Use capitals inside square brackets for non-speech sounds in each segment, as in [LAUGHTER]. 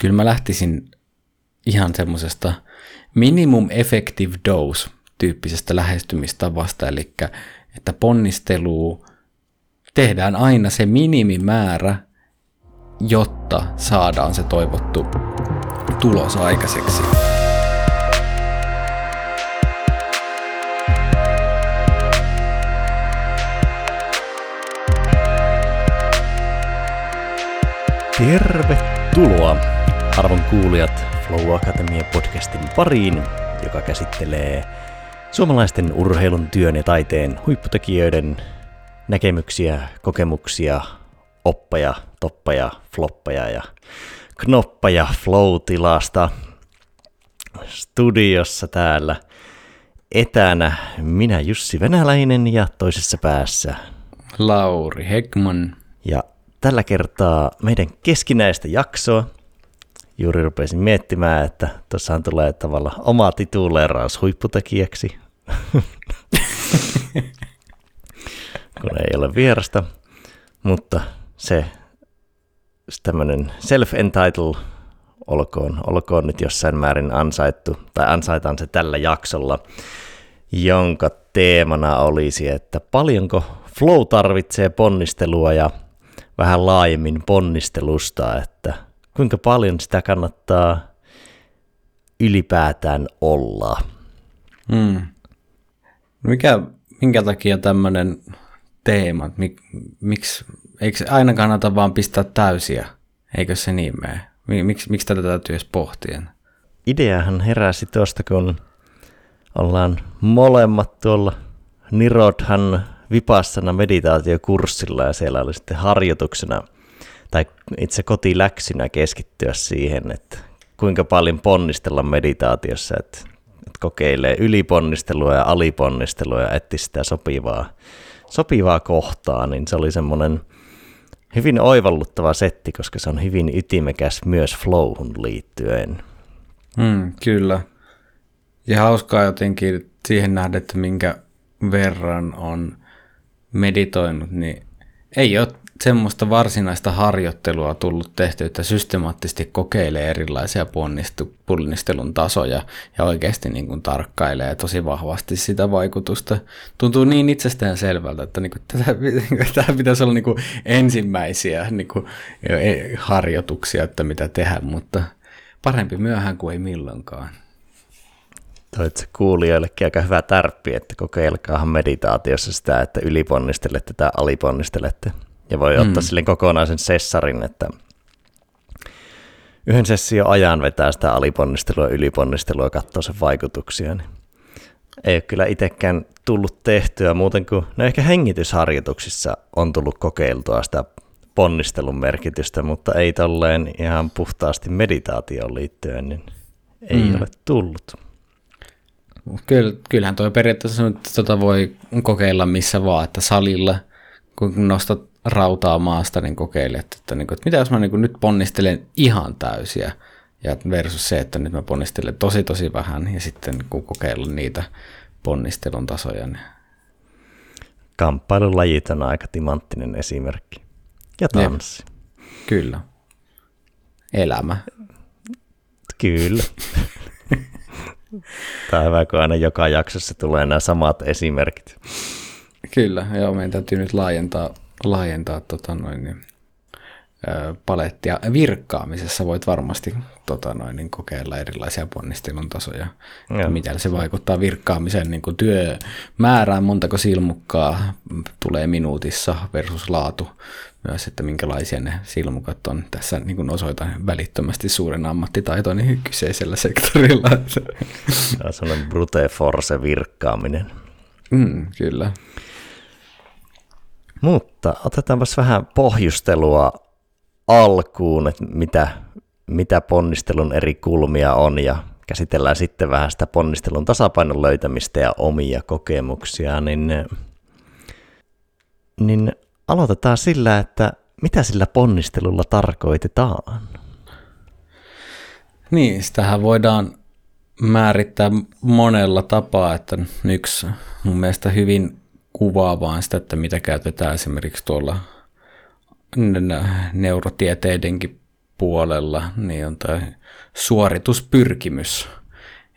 kyllä mä lähtisin ihan semmoisesta minimum effective dose tyyppisestä lähestymistavasta, eli että ponnistelu tehdään aina se minimimäärä, jotta saadaan se toivottu tulos aikaiseksi. Tervetuloa arvon kuulijat Flow Academia podcastin pariin, joka käsittelee suomalaisten urheilun, työn ja taiteen huipputekijöiden näkemyksiä, kokemuksia, oppeja, toppeja, floppeja ja knoppeja flow-tilasta studiossa täällä etänä minä Jussi Venäläinen ja toisessa päässä Lauri Hegman. Ja tällä kertaa meidän keskinäistä jaksoa. Juuri rupesin miettimään, että tuossahan tulee tavalla oma tituleeraus huipputekijäksi, [LAUGHS] kun ei ole vierasta, mutta se tämmöinen self-entitled olkoon, olkoon nyt jossain määrin ansaittu, tai ansaitaan se tällä jaksolla, jonka teemana olisi, että paljonko flow tarvitsee ponnistelua ja vähän laajemmin ponnistelusta, että kuinka paljon sitä kannattaa ylipäätään olla. Hmm. Mikä, minkä takia tämmöinen teema, mik, miksi, eikö aina kannata vaan pistää täysiä, eikö se niin mene? Miksi, miksi tätä täytyy edes pohtia? Ideahan heräsi tuosta, kun ollaan molemmat tuolla Nirodhan Vipassana meditaatiokurssilla ja siellä oli sitten harjoituksena tai itse kotiläksynä keskittyä siihen, että kuinka paljon ponnistella meditaatiossa, että, että kokeilee yliponnistelua ja aliponnistelua ja etti sitä sopivaa, sopivaa kohtaa, niin se oli semmoinen hyvin oivalluttava setti, koska se on hyvin ytimekäs myös flowhun liittyen. Mm, kyllä. Ja hauskaa jotenkin siihen nähdä, että minkä verran on meditoinut, niin ei ole semmoista varsinaista harjoittelua tullut tehty, että systemaattisesti kokeilee erilaisia ponnistelun tasoja ja oikeasti niin kuin tarkkailee tosi vahvasti sitä vaikutusta. Tuntuu niin itsestään selvältä, että niin kuin tätä, [LAUGHS] tämä pitäisi olla niin kuin ensimmäisiä niin kuin e, harjoituksia, että mitä tehdä, mutta parempi myöhään kuin ei milloinkaan. Toit se kuulijoillekin aika hyvä tärppi, että kokeilkaahan meditaatiossa sitä, että yliponnistelette tai aliponnistelette. Ja voi mm. ottaa sille kokonaisen sessarin, että yhden session ajan vetää sitä aliponnistelua yliponnistelua ja katsoo sen vaikutuksia. Niin ei ole kyllä itsekään tullut tehtyä muuten kuin, no ehkä hengitysharjoituksissa on tullut kokeiltua sitä ponnistelun merkitystä, mutta ei tolleen ihan puhtaasti meditaatioon liittyen, niin ei mm. ole tullut. Kyllä, kyllähän tuo periaatteessa nyt tota voi kokeilla missä vaan, että salilla, kun nostat rautaa maasta, niin kokeilet, että, että, niin kuin, että mitä jos mä niin kuin nyt ponnistelen ihan täysiä, ja versus se, että nyt mä ponnistelen tosi tosi vähän, ja sitten kun kokeillaan niitä ponnistelun tasoja. Niin... Kamppailulajit on aika timanttinen esimerkki. Ja tanssi. Jep. Kyllä. Elämä. Kyllä. [LAUGHS] Tämä on hyvä, kun aina joka jaksossa tulee nämä samat esimerkit. Kyllä, joo, meidän täytyy nyt laajentaa, laajentaa tota noin, niin, palettia. Virkkaamisessa voit varmasti tota noin, niin kokeilla erilaisia ponnistelun tasoja. Miten se vaikuttaa virkkaamisen niin kuin työmäärään, montako silmukkaa tulee minuutissa versus laatu myös, että minkälaisia ne silmukat on. Tässä niin kuin osoitan välittömästi suuren ammattitaitoni kyseisellä sektorilla. Tämä on sellainen brute force virkkaaminen. Mm, kyllä. Mutta otetaanpas vähän pohjustelua alkuun, että mitä, mitä ponnistelun eri kulmia on ja käsitellään sitten vähän sitä ponnistelun tasapainon löytämistä ja omia kokemuksia, niin, niin aloitetaan sillä, että mitä sillä ponnistelulla tarkoitetaan? Niin, sitähän voidaan määrittää monella tapaa, että yksi mun mielestä hyvin kuvaavaa sitä, että mitä käytetään esimerkiksi tuolla neurotieteidenkin puolella niin on tämä suorituspyrkimys.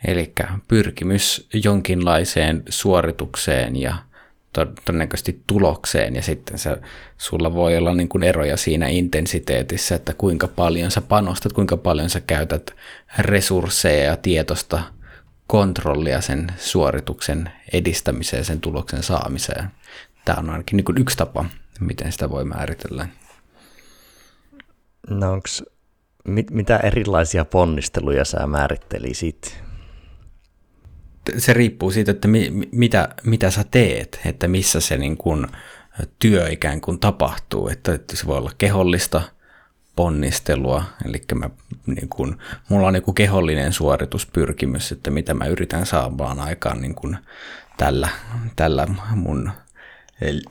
Eli pyrkimys jonkinlaiseen suoritukseen ja todennäköisesti tulokseen ja sitten se, sulla voi olla niin kuin eroja siinä intensiteetissä, että kuinka paljon sä panostat, kuinka paljon sä käytät resursseja ja tietosta kontrollia sen suorituksen edistämiseen, sen tuloksen saamiseen. Tämä on ainakin niin yksi tapa, miten sitä voi määritellä. No onks, mit, mitä erilaisia ponnisteluja sä määrittelisit? Se riippuu siitä, että mi, mitä, mitä sä teet, että missä se niin kuin työ ikään kuin tapahtuu. Että, että se voi olla kehollista ponnistelua, eli mä, niin kuin, mulla on niin kuin kehollinen suorituspyrkimys, että mitä mä yritän saamaan aikaan niin kuin tällä, tällä mun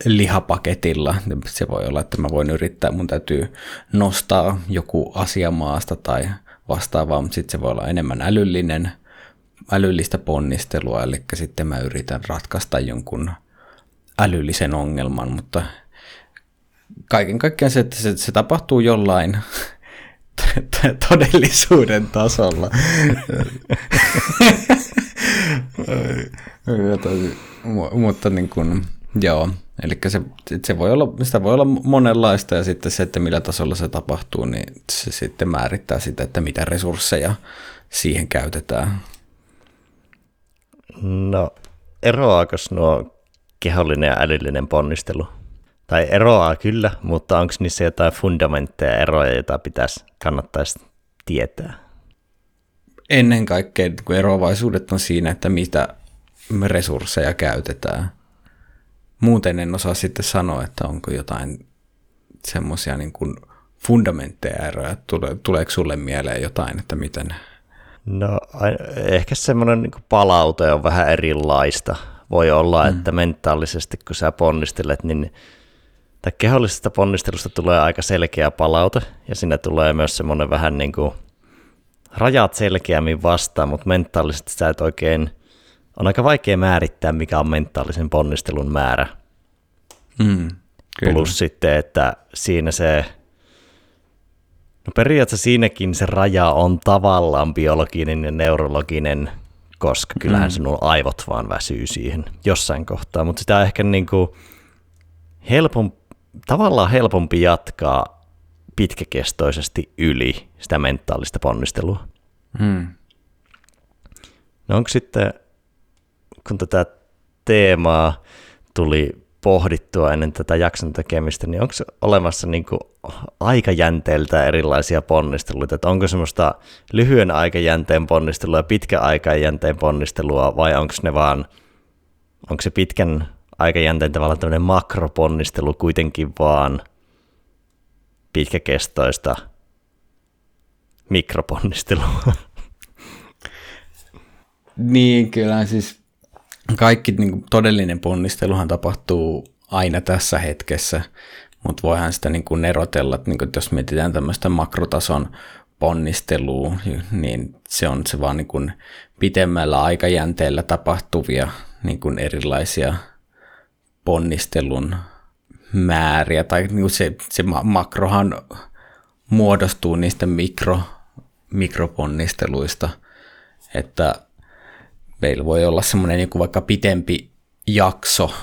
lihapaketilla. Se voi olla, että mä voin yrittää, mun täytyy nostaa joku asia maasta tai vastaavaa, mutta sitten se voi olla enemmän älyllinen, älyllistä ponnistelua, eli sitten mä yritän ratkaista jonkun älyllisen ongelman, mutta kaiken kaikkiaan se, että se, se tapahtuu jollain todellisuuden tasolla. mutta niin kuin, Joo, eli se, se voi olla, sitä voi olla monenlaista ja sitten se, että millä tasolla se tapahtuu, niin se sitten määrittää sitä, että mitä resursseja siihen käytetään. No, eroaako nuo kehollinen ja älyllinen ponnistelu? Tai eroaa kyllä, mutta onko niissä jotain fundamentteja eroja, joita pitäisi kannattaisi tietää? Ennen kaikkea eroavaisuudet on siinä, että mitä resursseja käytetään muuten en osaa sitten sanoa, että onko jotain semmoisia niin kuin fundamentteja eroja. Tule, tuleeko sulle mieleen jotain, että miten? No ehkä semmoinen niin palaute on vähän erilaista. Voi olla, mm. että mentaalisesti kun sä ponnistelet, niin tai kehollisesta ponnistelusta tulee aika selkeä palaute, ja siinä tulee myös semmoinen vähän niin kuin rajat selkeämmin vastaan, mutta mentaalisesti sä et oikein – on aika vaikea määrittää, mikä on mentaalisen ponnistelun määrä. Mm, kyllä. Plus sitten, että siinä se, no periaatteessa siinäkin se raja on tavallaan biologinen ja neurologinen, koska kyllähän mm. sinun aivot vaan väsyy siihen jossain kohtaa, mutta sitä ehkä niin kuin helpom, tavallaan helpompi jatkaa pitkäkestoisesti yli sitä mentaalista ponnistelua. Mm. No onko sitten kun tätä teemaa tuli pohdittua ennen tätä jakson tekemistä, niin onko olemassa niin kuin aikajänteeltä erilaisia ponnisteluita, että onko semmoista lyhyen aikajänteen ponnistelua ja pitkän aikajänteen ponnistelua, vai onko ne vaan, onko se pitkän aikajänteen tavallaan tämmöinen makroponnistelu kuitenkin vaan pitkäkestoista mikroponnistelua? [LAUGHS] Niin, kyllä siis kaikki niin kuin, todellinen ponnisteluhan tapahtuu aina tässä hetkessä, mutta voihan sitä niin kuin erotella, että niin kuin, jos mietitään tämmöistä makrotason ponnistelua, niin se on se vaan niin kuin pitemmällä aikajänteellä tapahtuvia niin kuin erilaisia ponnistelun määriä, tai niin kuin se, se makrohan muodostuu niistä mikro, mikroponnisteluista, että meillä voi olla semmoinen joku vaikka pitempi jakso,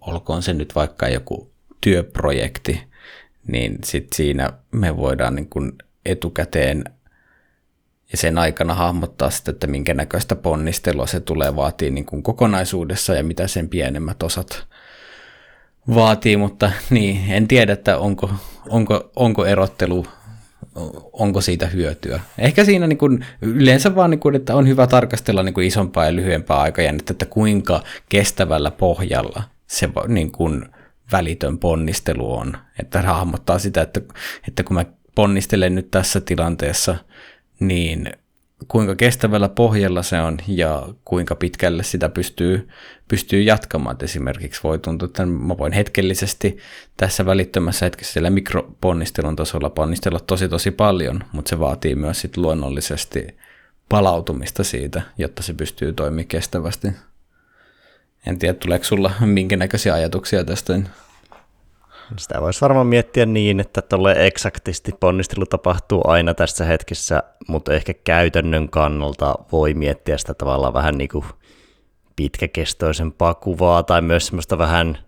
olkoon se nyt vaikka joku työprojekti, niin sitten siinä me voidaan niin kuin etukäteen ja sen aikana hahmottaa sitä, että minkä näköistä ponnistelua se tulee vaatii niin kuin kokonaisuudessa ja mitä sen pienemmät osat vaatii, mutta niin, en tiedä, että onko, onko, onko erottelu onko siitä hyötyä. Ehkä siinä niin kuin, yleensä vaan, niin kuin, että on hyvä tarkastella niin kuin isompaa ja lyhyempää aikajännettä, että kuinka kestävällä pohjalla se niin kuin, välitön ponnistelu on. Että hahmottaa sitä, että, että kun mä ponnistelen nyt tässä tilanteessa, niin kuinka kestävällä pohjalla se on ja kuinka pitkälle sitä pystyy, pystyy jatkamaan. Et esimerkiksi voi tuntua, että mä voin hetkellisesti tässä välittömässä hetkessä siellä mikroponnistelun tasolla ponnistella tosi tosi paljon, mutta se vaatii myös sit luonnollisesti palautumista siitä, jotta se pystyy toimimaan kestävästi. En tiedä, tuleeko sulla minkä näköisiä ajatuksia tästä? Sitä voisi varmaan miettiä niin, että tuolle eksaktisti ponnistelu tapahtuu aina tässä hetkessä, mutta ehkä käytännön kannalta voi miettiä sitä tavallaan vähän niin kuin pitkäkestoisempaa kuvaa tai myös semmoista vähän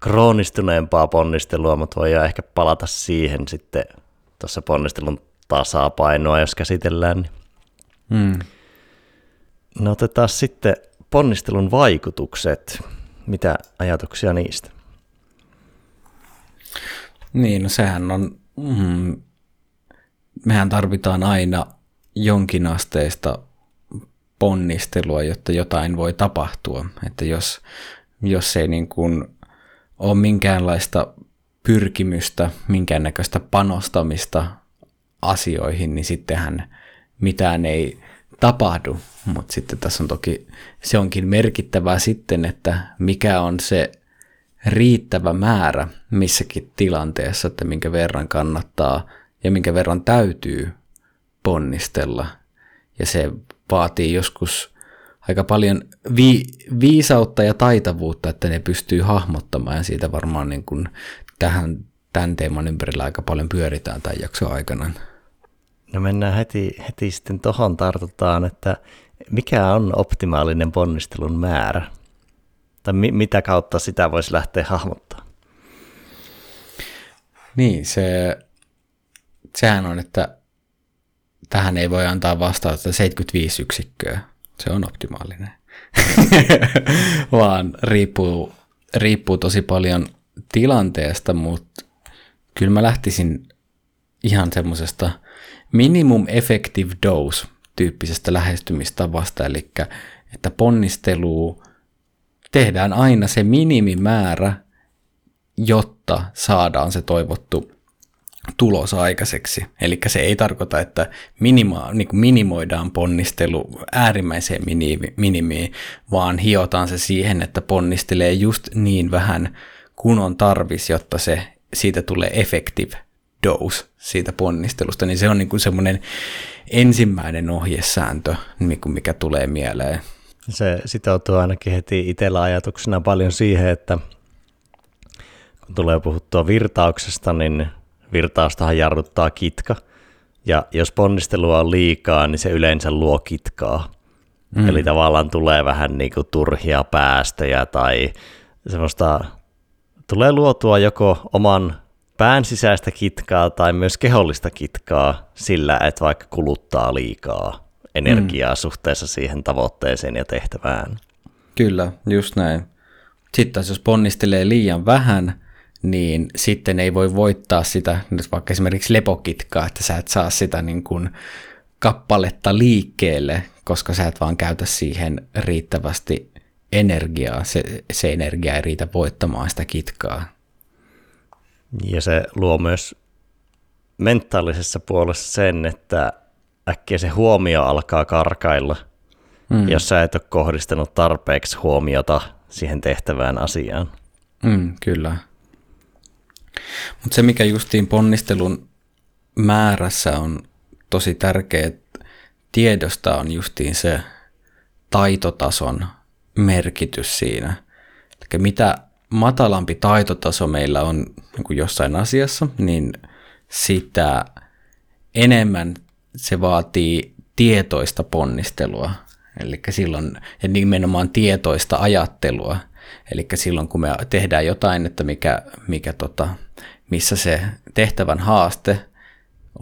kroonistuneempaa ponnistelua, mutta voidaan ehkä palata siihen sitten tuossa ponnistelun tasapainoa, jos käsitellään. Mm. No otetaan sitten ponnistelun vaikutukset. Mitä ajatuksia niistä? Niin, no sehän on, mm, mehän tarvitaan aina jonkinasteista ponnistelua, jotta jotain voi tapahtua. Että jos, jos ei niin kuin ole minkäänlaista pyrkimystä, minkäännäköistä panostamista asioihin, niin sittenhän mitään ei tapahdu. Mutta sitten tässä on toki, se onkin merkittävää sitten, että mikä on se riittävä määrä missäkin tilanteessa, että minkä verran kannattaa ja minkä verran täytyy ponnistella. Ja se vaatii joskus aika paljon vi- viisautta ja taitavuutta, että ne pystyy hahmottamaan ja siitä varmaan niin kuin tähän, tämän teeman ympärillä aika paljon pyöritään tämän jakson aikana. No mennään heti, heti sitten tuohon tartutaan, että mikä on optimaalinen ponnistelun määrä? Tai mi- mitä kautta sitä voisi lähteä hahmottaa? Niin, se, sehän on, että tähän ei voi antaa vastausta 75 yksikköä. Se on optimaalinen. [LAUGHS] Vaan riippuu, riippuu tosi paljon tilanteesta, mutta kyllä mä lähtisin ihan semmoisesta minimum effective dose tyyppisestä lähestymistavasta, eli että ponnistelu tehdään aina se minimimäärä, jotta saadaan se toivottu tulos aikaiseksi. Eli se ei tarkoita, että minima, niin kuin minimoidaan ponnistelu äärimmäiseen minimiin, vaan hiotaan se siihen, että ponnistelee just niin vähän kun on tarvis, jotta se siitä tulee effective dose siitä ponnistelusta, niin se on niin kuin semmoinen ensimmäinen ohjesääntö, niin mikä tulee mieleen. Se sitoutuu ainakin heti itsellä ajatuksena paljon siihen, että kun tulee puhuttua virtauksesta, niin virtaustahan jarruttaa kitka. Ja jos ponnistelua on liikaa, niin se yleensä luo kitkaa. Mm. Eli tavallaan tulee vähän niin kuin turhia päästöjä tai semmoista, tulee luotua joko oman pään sisäistä kitkaa tai myös kehollista kitkaa sillä, että vaikka kuluttaa liikaa energiaa mm. suhteessa siihen tavoitteeseen ja tehtävään. Kyllä, just näin. Sitten jos ponnistelee liian vähän, niin sitten ei voi voittaa sitä, nyt vaikka esimerkiksi lepokitkaa, että sä et saa sitä niin kuin kappaletta liikkeelle, koska sä et vaan käytä siihen riittävästi energiaa. Se, se energia ei riitä voittamaan sitä kitkaa. Ja se luo myös mentaalisessa puolessa sen, että äkkiä se huomio alkaa karkailla, mm. jos sä et ole kohdistanut tarpeeksi huomiota siihen tehtävään asiaan. Mm, kyllä. Mutta se, mikä justiin ponnistelun määrässä on tosi tärkeä tiedosta, on justiin se taitotason merkitys siinä. Eli mitä matalampi taitotaso meillä on niin jossain asiassa, niin sitä enemmän se vaatii tietoista ponnistelua. Eli silloin, ja nimenomaan tietoista ajattelua. Eli silloin kun me tehdään jotain, että mikä, mikä tota, missä se tehtävän haaste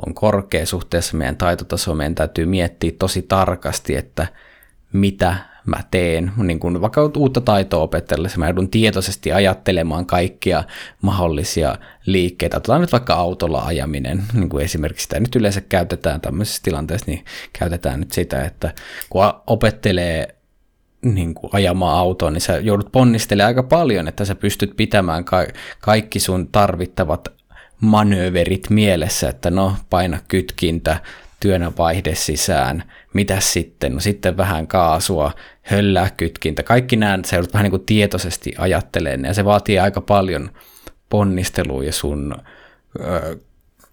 on korkea suhteessa meidän taitotasoon, meidän täytyy miettiä tosi tarkasti, että mitä mä teen, niin kun vaikka uutta taitoa opetellessa, mä joudun tietoisesti ajattelemaan kaikkia mahdollisia liikkeitä. Otetaan nyt vaikka autolla ajaminen, niin kuin esimerkiksi sitä nyt yleensä käytetään tämmöisessä tilanteessa, niin käytetään nyt sitä, että kun opettelee niin kuin ajamaan autoon, niin sä joudut ponnistelemaan aika paljon, että sä pystyt pitämään ka- kaikki sun tarvittavat manööverit mielessä, että no paina kytkintä, työnnä vaihde sisään, mitä sitten, no sitten vähän kaasua, höllää kytkintä, kaikki nämä sä joudut vähän niin kuin tietoisesti ajattelemaan, ja se vaatii aika paljon ponnistelua ja sun ö,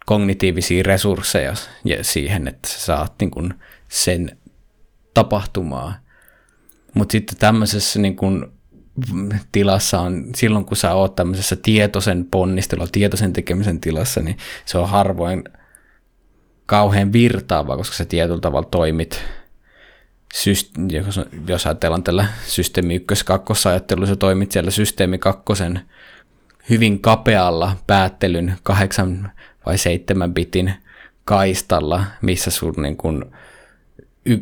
kognitiivisia resursseja siihen, että sä saat niin kuin sen tapahtumaan. Mutta sitten tämmöisessä niin kuin tilassa on, silloin kun sä oot tämmöisessä tietoisen ponnistelua, tietoisen tekemisen tilassa, niin se on harvoin kauhean virtaava, koska sä tietyllä tavalla toimit, jos, ajatellaan tällä systeemi 1 2 ajattelu, sä toimit siellä systeemi 2 hyvin kapealla päättelyn kahdeksan vai seitsemän bitin kaistalla, missä sun niin kun, y,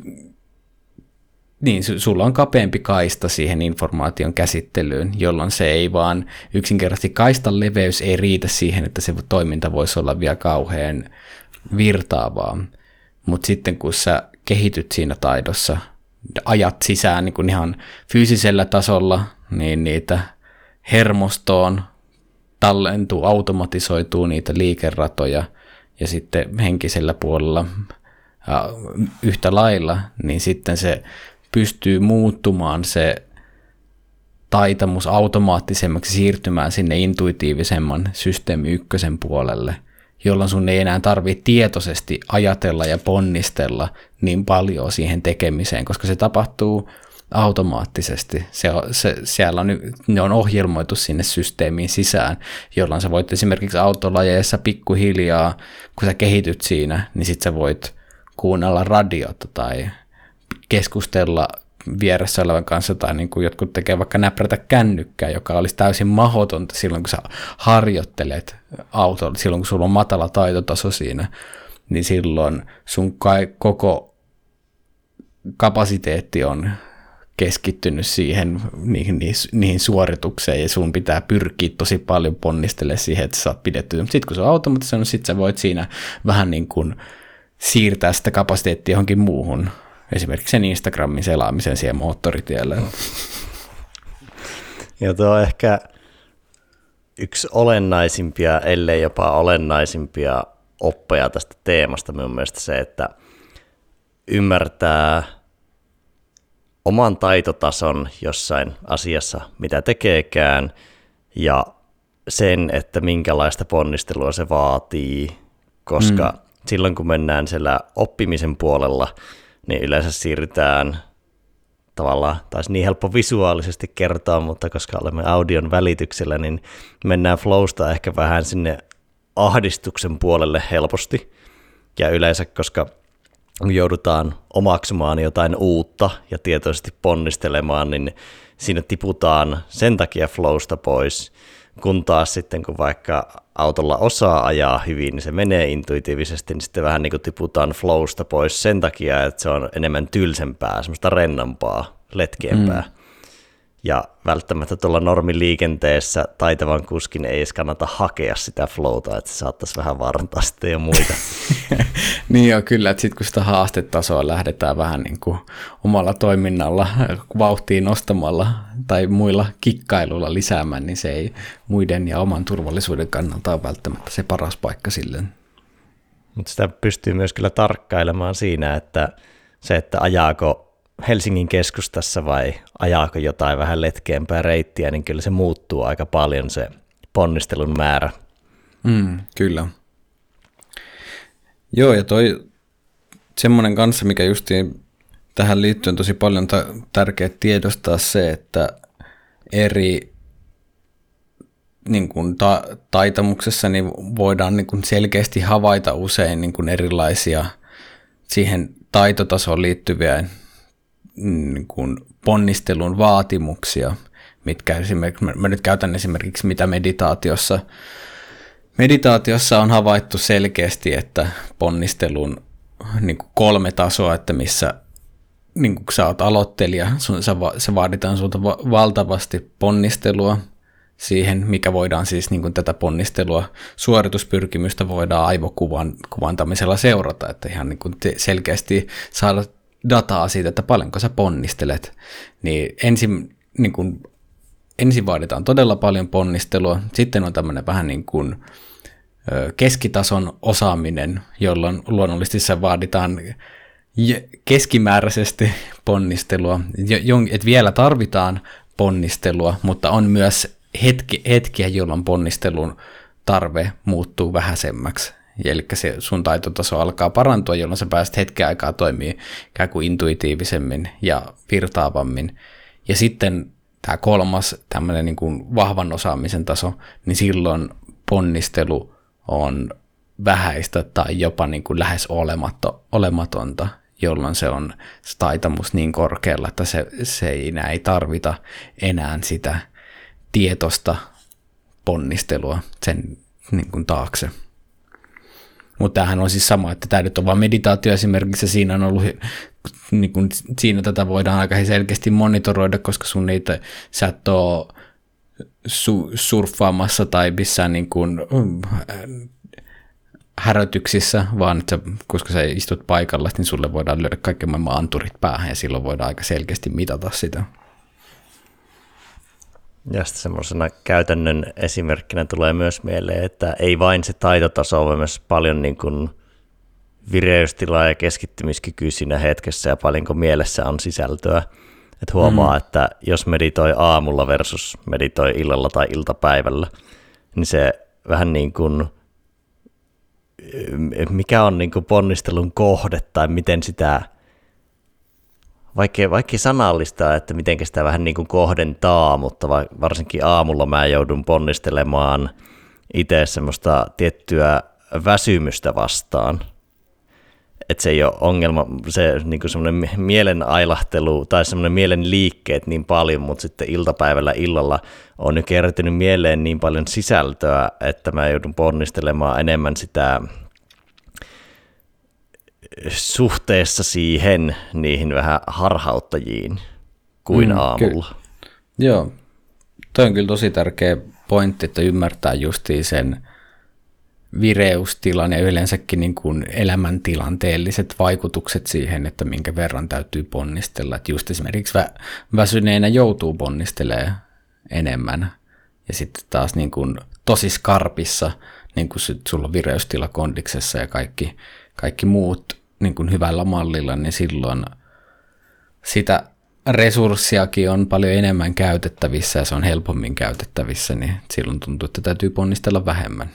niin, sulla on kapeampi kaista siihen informaation käsittelyyn, jolloin se ei vaan yksinkertaisesti kaistan leveys ei riitä siihen, että se toiminta voisi olla vielä kauhean virtaavaa. Mutta sitten kun sä kehityt siinä taidossa, ajat sisään niin kuin ihan fyysisellä tasolla, niin niitä hermostoon tallentuu, automatisoituu niitä liikeratoja ja sitten henkisellä puolella yhtä lailla, niin sitten se pystyy muuttumaan se taitamus automaattisemmaksi siirtymään sinne intuitiivisemman systeemi ykkösen puolelle, jolloin sun ei enää tarvitse tietoisesti ajatella ja ponnistella niin paljon siihen tekemiseen, koska se tapahtuu automaattisesti. Se, se, siellä on, ne on ohjelmoitu sinne systeemiin sisään, jolloin sä voit esimerkiksi autolajeissa pikkuhiljaa, kun sä kehityt siinä, niin sit sä voit kuunnella radiota tai keskustella vieressä olevan kanssa tai niin kuin jotkut tekee vaikka näprätä kännykkää, joka olisi täysin mahdotonta silloin, kun sä harjoittelet autolla, silloin kun sulla on matala taitotaso siinä, niin silloin sun koko kapasiteetti on keskittynyt siihen, niihin, niihin suoritukseen ja sun pitää pyrkiä tosi paljon ponnistelemaan siihen, että sä saat pidettyä. Sitten kun se on automatisoinut, sit sä voit siinä vähän niin kuin siirtää sitä kapasiteettia johonkin muuhun esimerkiksi sen Instagramin selaamisen siihen moottoritielle. Ja tuo on ehkä yksi olennaisimpia, ellei jopa olennaisimpia oppeja tästä teemasta minun mielestä se, että ymmärtää oman taitotason jossain asiassa, mitä tekeekään, ja sen, että minkälaista ponnistelua se vaatii, koska mm. silloin kun mennään siellä oppimisen puolella, niin yleensä siirrytään tavallaan, taisi niin helppo visuaalisesti kertoa, mutta koska olemme audion välityksellä, niin mennään flowsta ehkä vähän sinne ahdistuksen puolelle helposti. Ja yleensä, koska joudutaan omaksumaan jotain uutta ja tietoisesti ponnistelemaan, niin siinä tiputaan sen takia flowsta pois, kun taas sitten kun vaikka autolla osaa ajaa hyvin, niin se menee intuitiivisesti, niin sitten vähän niin kuin tiputaan flowsta pois sen takia, että se on enemmän tylsempää, semmoista rennampaa, letkeämpää. Mm. Ja välttämättä tuolla normiliikenteessä taitavan kuskin ei edes kannata hakea sitä flowta, että se saattaisi vähän varantaa sitten jo muita. [LAUGHS] niin joo, kyllä, että sitten kun sitä haastetasoa lähdetään vähän niin kuin omalla toiminnalla vauhtiin nostamalla tai muilla kikkailuilla lisäämään, niin se ei muiden ja oman turvallisuuden kannalta ole välttämättä se paras paikka sille. Mutta sitä pystyy myös kyllä tarkkailemaan siinä, että se, että ajaako Helsingin keskustassa vai ajaako jotain vähän letkeämpää reittiä, niin kyllä se muuttuu aika paljon se ponnistelun määrä. Mm, kyllä. Joo, ja toi semmoinen kanssa, mikä justiin tähän liittyen tosi paljon ta- tärkeää tiedostaa se, että eri niin kuin ta- taitamuksessa niin voidaan niin kuin selkeästi havaita usein niin kuin erilaisia siihen taitotasoon liittyviä niin kuin ponnistelun vaatimuksia, mitkä esimerkiksi, mä nyt käytän esimerkiksi mitä meditaatiossa, meditaatiossa on havaittu selkeästi, että ponnistelun niin kuin kolme tasoa, että missä niin kuin sä oot aloittelija, sun, sä, se vaaditaan sulta va- valtavasti ponnistelua siihen, mikä voidaan siis niin kuin tätä ponnistelua, suorituspyrkimystä voidaan aivokuvan kuvantamisella seurata, että ihan niin kuin selkeästi saada dataa siitä, että paljonko sä ponnistelet, niin ensin, niin kuin, ensin vaaditaan todella paljon ponnistelua, sitten on tämmöinen vähän niin kuin keskitason osaaminen, jolloin luonnollisesti se vaaditaan keskimääräisesti ponnistelua, että vielä tarvitaan ponnistelua, mutta on myös hetki, hetkiä, jolloin ponnistelun tarve muuttuu vähäisemmäksi. Eli se sun taitotaso alkaa parantua, jolloin sä pääset hetken aikaa toimii ikään kuin intuitiivisemmin ja virtaavammin. Ja sitten tämä kolmas tämmöinen niin kuin vahvan osaamisen taso, niin silloin ponnistelu on vähäistä tai jopa niin kuin lähes olemato, olematonta, jolloin se on se taitamus niin korkealla, että se, se ei, enää ei tarvita enää sitä tietosta ponnistelua sen niin kuin taakse. Mutta tämähän on siis sama, että tämä nyt on vain meditaatio esimerkiksi, ja siinä on ollut, niin kun, siinä tätä voidaan aika selkeästi monitoroida, koska sun niitä, sä et ole su, surffaamassa tai missään niin kuin, härötyksissä, vaan että koska sä istut paikalla, niin sulle voidaan lyödä kaikki maailman anturit päähän, ja silloin voidaan aika selkeästi mitata sitä. Ja sitten semmoisena käytännön esimerkkinä tulee myös mieleen, että ei vain se taitotaso, vaan myös paljon niin kuin vireystilaa ja keskittymiskyky siinä hetkessä ja paljonko mielessä on sisältöä. Että huomaa, mm. että jos meditoi aamulla versus meditoi illalla tai iltapäivällä, niin se vähän niin kuin, mikä on niin kuin ponnistelun kohde tai miten sitä vaikea, vaikea sanallistaa, että miten sitä vähän niin kuin kohdentaa, mutta varsinkin aamulla mä joudun ponnistelemaan itse semmoista tiettyä väsymystä vastaan. Että se ei ole ongelma, se niin kuin semmoinen mielen ailahtelu tai semmoinen mielen liikkeet niin paljon, mutta sitten iltapäivällä illalla on jo kertynyt mieleen niin paljon sisältöä, että mä joudun ponnistelemaan enemmän sitä suhteessa siihen niihin vähän harhauttajiin kuin mm, aamulla. Ky- Joo, toi on kyllä tosi tärkeä pointti, että ymmärtää justiin sen vireystilan ja yleensäkin niin kuin elämäntilanteelliset vaikutukset siihen, että minkä verran täytyy ponnistella. Että just esimerkiksi vä- väsyneenä joutuu ponnistelee enemmän ja sitten taas niin kuin tosi skarpissa, niin kuin sulla on vireystila kondiksessa ja kaikki, kaikki muut niin kuin hyvällä mallilla, niin silloin sitä resurssiakin on paljon enemmän käytettävissä ja se on helpommin käytettävissä, niin silloin tuntuu, että täytyy ponnistella vähemmän.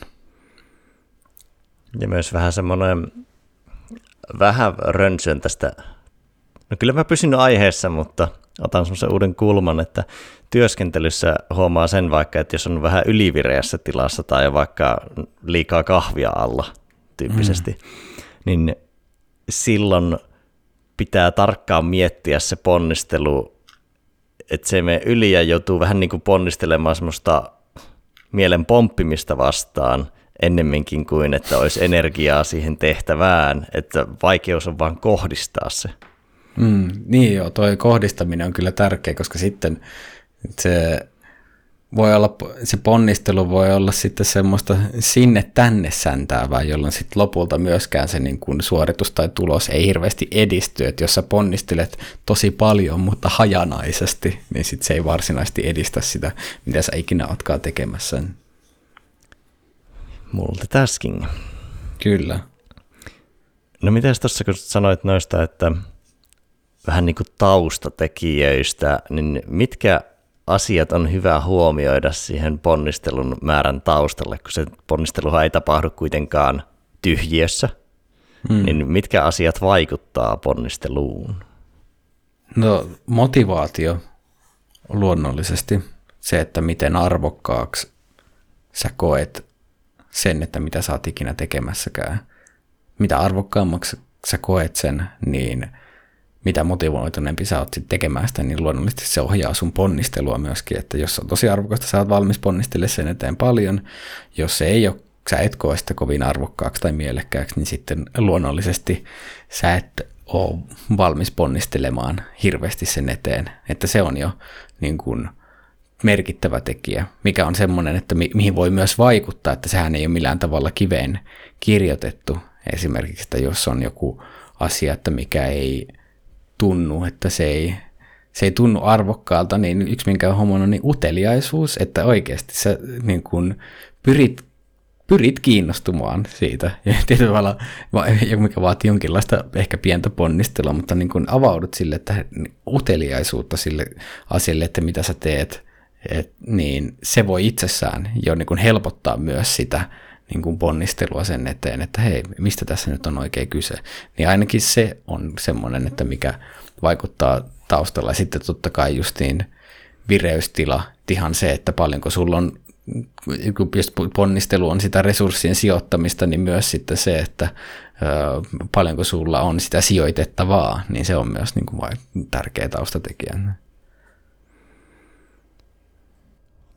Ja myös vähän semmoinen, vähän rönsön tästä, no kyllä mä pysyn aiheessa, mutta otan semmoisen uuden kulman, että työskentelyssä huomaa sen vaikka, että jos on vähän ylivireässä tilassa tai vaikka liikaa kahvia alla tyyppisesti, mm. niin silloin pitää tarkkaan miettiä se ponnistelu, että se me yli ja joutuu vähän niin kuin ponnistelemaan semmoista mielen pomppimista vastaan ennemminkin kuin, että olisi energiaa siihen tehtävään, että vaikeus on vaan kohdistaa se. Mm, niin joo, toi kohdistaminen on kyllä tärkeä, koska sitten se voi olla, se ponnistelu voi olla sitten semmoista sinne tänne säntäävää, jolloin sitten lopulta myöskään se niin kuin suoritus tai tulos ei hirveästi edisty, että jos sä ponnistelet tosi paljon, mutta hajanaisesti, niin sitten se ei varsinaisesti edistä sitä, mitä sä ikinä ootkaan tekemässä. Multitasking. Kyllä. No miten tuossa kun sanoit noista, että vähän niin kuin taustatekijöistä, niin mitkä asiat on hyvä huomioida siihen ponnistelun määrän taustalle, kun se ponnisteluhan ei tapahdu kuitenkaan tyhjiössä, hmm. niin mitkä asiat vaikuttaa ponnisteluun? No motivaatio luonnollisesti, se, että miten arvokkaaksi sä koet sen, että mitä sä oot ikinä tekemässäkään. Mitä arvokkaammaksi sä koet sen, niin – mitä motivoituneempi sä oot tekemään sitä, niin luonnollisesti se ohjaa sun ponnistelua myöskin, että jos on tosi arvokasta, sä oot valmis ponnistelemaan sen eteen paljon. Jos se ei ole, sä et koe sitä kovin arvokkaaksi tai mielekkääksi, niin sitten luonnollisesti sä et ole valmis ponnistelemaan hirveästi sen eteen, että se on jo niin kuin merkittävä tekijä, mikä on semmoinen, että mi- mihin voi myös vaikuttaa, että sehän ei ole millään tavalla kiveen kirjoitettu. Esimerkiksi, että jos on joku asia, että mikä ei tunnu, että se ei, se ei tunnu arvokkaalta, niin yksi minkä homon on niin uteliaisuus, että oikeasti sä niin kun pyrit, pyrit kiinnostumaan siitä. Ja [LAUGHS] tietyllä tavalla, mikä vaatii jonkinlaista ehkä pientä ponnistelua, mutta niin kun avaudut sille, että uteliaisuutta sille asialle, että mitä sä teet, et, niin se voi itsessään jo niin kun helpottaa myös sitä, niin kuin ponnistelua sen eteen, että hei, mistä tässä nyt on oikein kyse. Niin ainakin se on semmoinen, että mikä vaikuttaa taustalla. Ja sitten totta kai justiin vireystila, ihan se, että paljonko sulla on, jos ponnistelu on sitä resurssien sijoittamista, niin myös sitten se, että paljonko sulla on sitä sijoitettavaa, niin se on myös niin kuin tärkeä taustatekijä.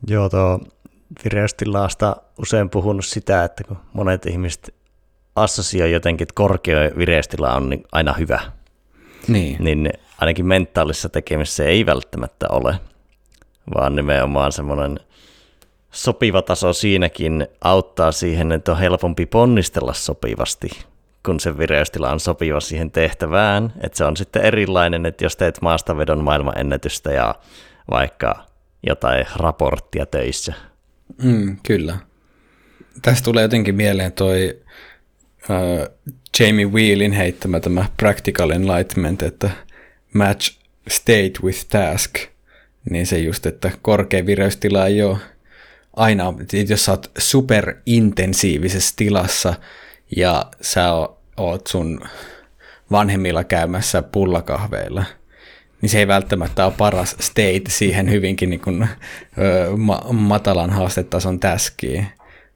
Joo, tuo vireystilaasta usein puhunut sitä, että kun monet ihmiset assosioi jotenkin, että korkea vireystila on niin aina hyvä, niin. niin ainakin mentaalisessa tekemisessä ei välttämättä ole, vaan nimenomaan semmoinen sopiva taso siinäkin auttaa siihen, että on helpompi ponnistella sopivasti, kun se vireystila on sopiva siihen tehtävään. Että se on sitten erilainen, että jos teet maastavedon maailmanennätystä ja vaikka jotain raporttia töissä. Mm, kyllä. Tästä tulee jotenkin mieleen toi uh, Jamie Wheelin heittämä tämä practical enlightenment, että match state with task, niin se just, että korkea vireystila ei ole aina, jos sä oot superintensiivisessä tilassa ja sä oot sun vanhemmilla käymässä pullakahveilla, niin se ei välttämättä ole paras state siihen hyvinkin niin kuin, ö, ma- matalan haastetason täskiin.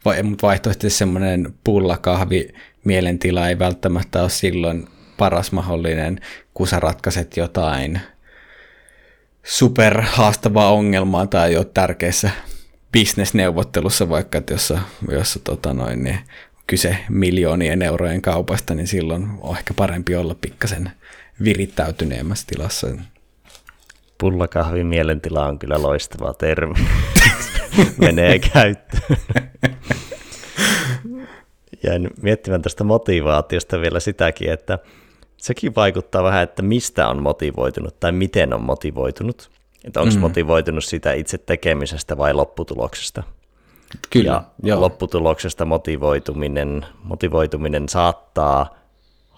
Vai, mutta vaihtoehtoisesti semmoinen pullakahvi mielentila ei välttämättä ole silloin paras mahdollinen, kun sä ratkaiset jotain super haastavaa ongelmaa tai jo tärkeässä bisnesneuvottelussa vaikka, että jossa, jossa tota noin, niin kyse miljoonien eurojen kaupasta, niin silloin on ehkä parempi olla pikkasen virittäytyneemmässä tilassa. Pullakahvin mielentila on kyllä loistava termi. [LAUGHS] Menee käyttöön. Jäin miettimään tästä motivaatiosta vielä sitäkin, että sekin vaikuttaa vähän, että mistä on motivoitunut tai miten on motivoitunut. Että onko mm. motivoitunut sitä itse tekemisestä vai lopputuloksesta. Kyllä, ja joo. lopputuloksesta motivoituminen, motivoituminen saattaa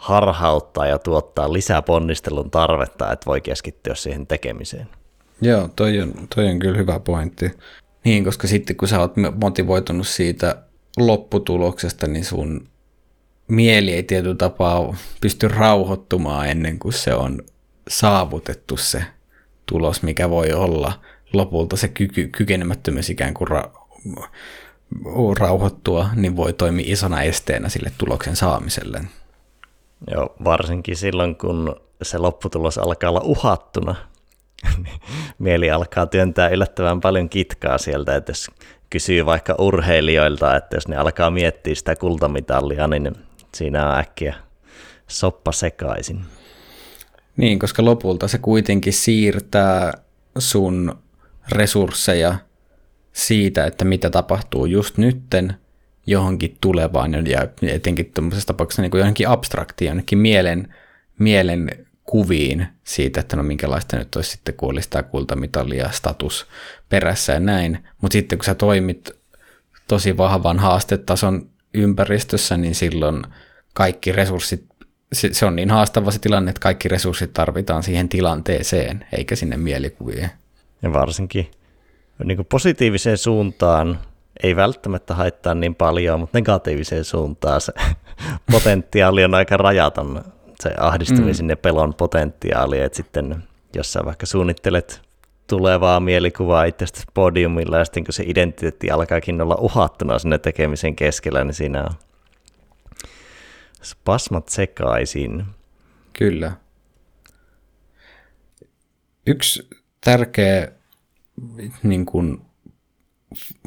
harhauttaa ja tuottaa lisää ponnistelun tarvetta, että voi keskittyä siihen tekemiseen. Joo, toi on, toi on kyllä hyvä pointti. Niin, koska sitten kun sä oot motivoitunut siitä lopputuloksesta, niin sun mieli ei tietyllä tapaa pysty rauhoittumaan ennen kuin se on saavutettu se tulos, mikä voi olla lopulta se kyky, kykenemättömyys ikään kuin ra- rauhoittua, niin voi toimia isona esteenä sille tuloksen saamiselle. Joo, varsinkin silloin, kun se lopputulos alkaa olla uhattuna, [LAUGHS] mieli alkaa työntää yllättävän paljon kitkaa sieltä, että jos kysyy vaikka urheilijoilta, että jos ne alkaa miettiä sitä kultamitalia, niin siinä on äkkiä soppa sekaisin. Niin, koska lopulta se kuitenkin siirtää sun resursseja siitä, että mitä tapahtuu just nytten johonkin tulevaan ja etenkin tuommoisessa tapauksessa niin kuin johonkin abstraktiin, johonkin mielen, mielen kuviin siitä, että no minkälaista nyt olisi sitten, kun olisi tämä status perässä ja näin. Mutta sitten kun sä toimit tosi vahvan haastetason ympäristössä, niin silloin kaikki resurssit, se on niin haastava se tilanne, että kaikki resurssit tarvitaan siihen tilanteeseen, eikä sinne mielikuviin. Ja varsinkin niin positiiviseen suuntaan ei välttämättä haittaa niin paljon, mutta negatiiviseen suuntaan se [LAUGHS] potentiaali on aika rajaton, se ahdistumisen mm. ja pelon potentiaali, että sitten jos sä vaikka suunnittelet tulevaa mielikuvaa itsestä podiumilla ja sitten kun se identiteetti alkaakin olla uhattuna sinne tekemisen keskellä, niin siinä on spasmat sekaisin. Kyllä. Yksi tärkeä niin kuin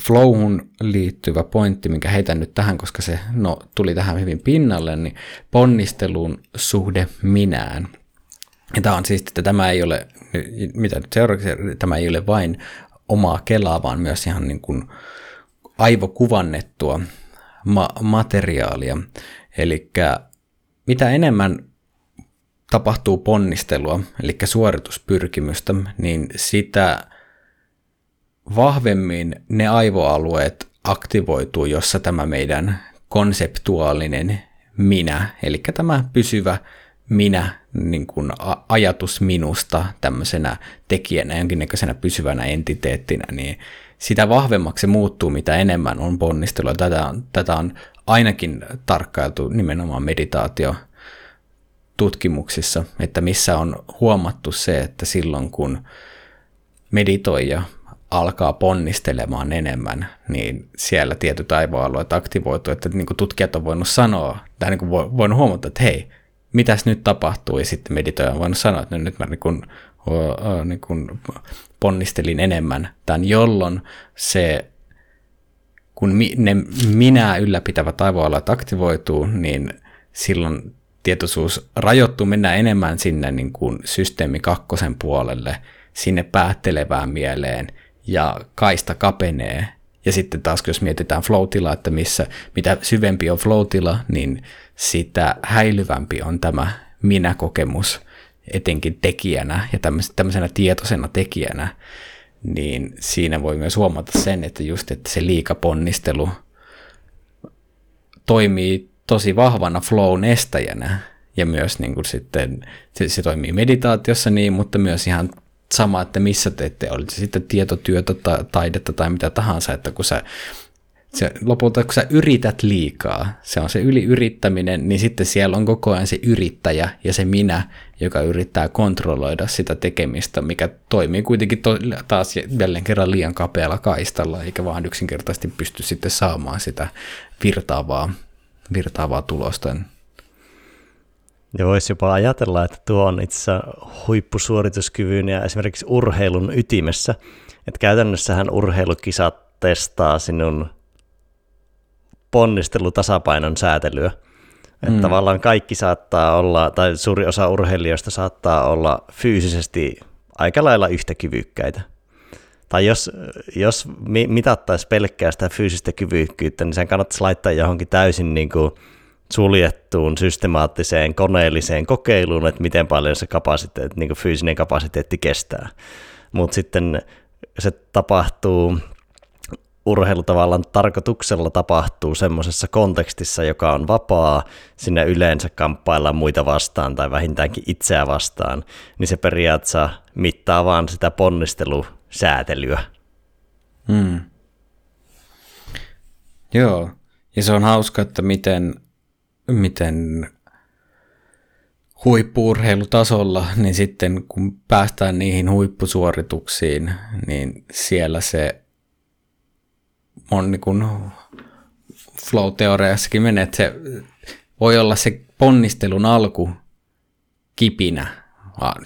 flowhun liittyvä pointti, minkä heitän nyt tähän, koska se no, tuli tähän hyvin pinnalle, niin ponnistelun suhde minään. Ja tämä on siis, että tämä ei ole, mitä nyt seuraavaksi, tämä ei ole vain omaa kelaa, vaan myös ihan niin kuin aivokuvannettua ma- materiaalia. Eli mitä enemmän tapahtuu ponnistelua, eli suorituspyrkimystä, niin sitä vahvemmin ne aivoalueet aktivoituu, jossa tämä meidän konseptuaalinen minä, eli tämä pysyvä minä, niin kuin ajatus minusta tämmöisenä tekijänä, jonkinnäköisenä pysyvänä entiteettinä, niin sitä vahvemmaksi se muuttuu, mitä enemmän on ponnistelua. Tätä on, tätä on ainakin tarkkailtu nimenomaan meditaatio tutkimuksissa, että missä on huomattu se, että silloin kun meditoija alkaa ponnistelemaan enemmän, niin siellä tietyt aivoalueet aktivoituu, että niin kuin tutkijat on voinut sanoa, tai niin kuin voinut huomata, että hei, mitäs nyt tapahtuu, ja sitten meditoija on voinut sanoa, että nyt mä niin kuin, niin kuin ponnistelin enemmän tämän, jolloin se, kun ne minä ylläpitävät aivoalueet aktivoituu, niin silloin tietoisuus rajoittuu, mennään enemmän sinne niin kuin systeemi kakkosen puolelle, sinne päättelevään mieleen, ja kaista kapenee. Ja sitten taas, jos mietitään flow että missä, mitä syvempi on flow niin sitä häilyvämpi on tämä minä-kokemus, etenkin tekijänä ja tämmöisenä tietoisena tekijänä, niin siinä voi myös huomata sen, että just että se liikaponnistelu toimii tosi vahvana flown estäjänä ja myös niin kuin sitten se, se toimii meditaatiossa niin, mutta myös ihan sama, että missä teette, oli se sitten tietotyötä tai taidetta tai mitä tahansa, että kun sä se, lopulta kun sä yrität liikaa, se on se yliyrittäminen, niin sitten siellä on koko ajan se yrittäjä ja se minä, joka yrittää kontrolloida sitä tekemistä, mikä toimii kuitenkin to, taas jälleen kerran liian kapealla kaistalla, eikä vaan yksinkertaisesti pysty sitten saamaan sitä virtaavaa, virtaavaa tulosta. Ja voisi jopa ajatella, että tuo on itse huippusuorituskyvyn ja esimerkiksi urheilun ytimessä. Että käytännössähän urheilukisat testaa sinun ponnistelutasapainon säätelyä. Että mm. tavallaan kaikki saattaa olla, tai suuri osa urheilijoista saattaa olla fyysisesti aika lailla yhtä kyvykkäitä. Tai jos, jos mitattaisiin pelkkää sitä fyysistä kyvykkyyttä, niin sen kannattaisi laittaa johonkin täysin niin kuin suljettuun systemaattiseen koneelliseen kokeiluun, että miten paljon se kapasiteetti, niin fyysinen kapasiteetti kestää. Mutta sitten se tapahtuu urheilutavallan tarkoituksella tapahtuu semmoisessa kontekstissa, joka on vapaa, sinne yleensä kamppailla muita vastaan tai vähintäänkin itseä vastaan, niin se periaatteessa mittaa vaan sitä ponnistelusäätelyä. Hmm. Joo, ja se on hauska, että miten miten huippuurheilutasolla, niin sitten kun päästään niihin huippusuorituksiin, niin siellä se on niin kuin flow-teoriassakin menee, että se voi olla se ponnistelun alku kipinä,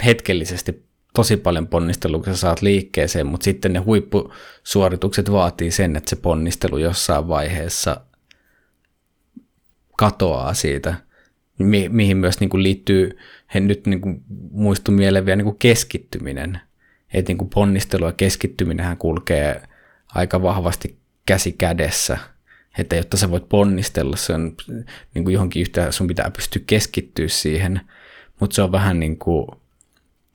hetkellisesti tosi paljon ponnistelua, kun sä saat liikkeeseen, mutta sitten ne huippusuoritukset vaatii sen, että se ponnistelu jossain vaiheessa katoaa siitä, mi- mihin myös niin kuin liittyy, he nyt niin kuin muistu mieleen vielä niin kuin keskittyminen. Että niin kuin ponnistelu ja keskittyminen kulkee aika vahvasti käsi kädessä. Että jotta sä voit ponnistella, se on niin kuin johonkin yhtä, sun pitää pystyä keskittyä siihen. Mutta se on vähän niin kuin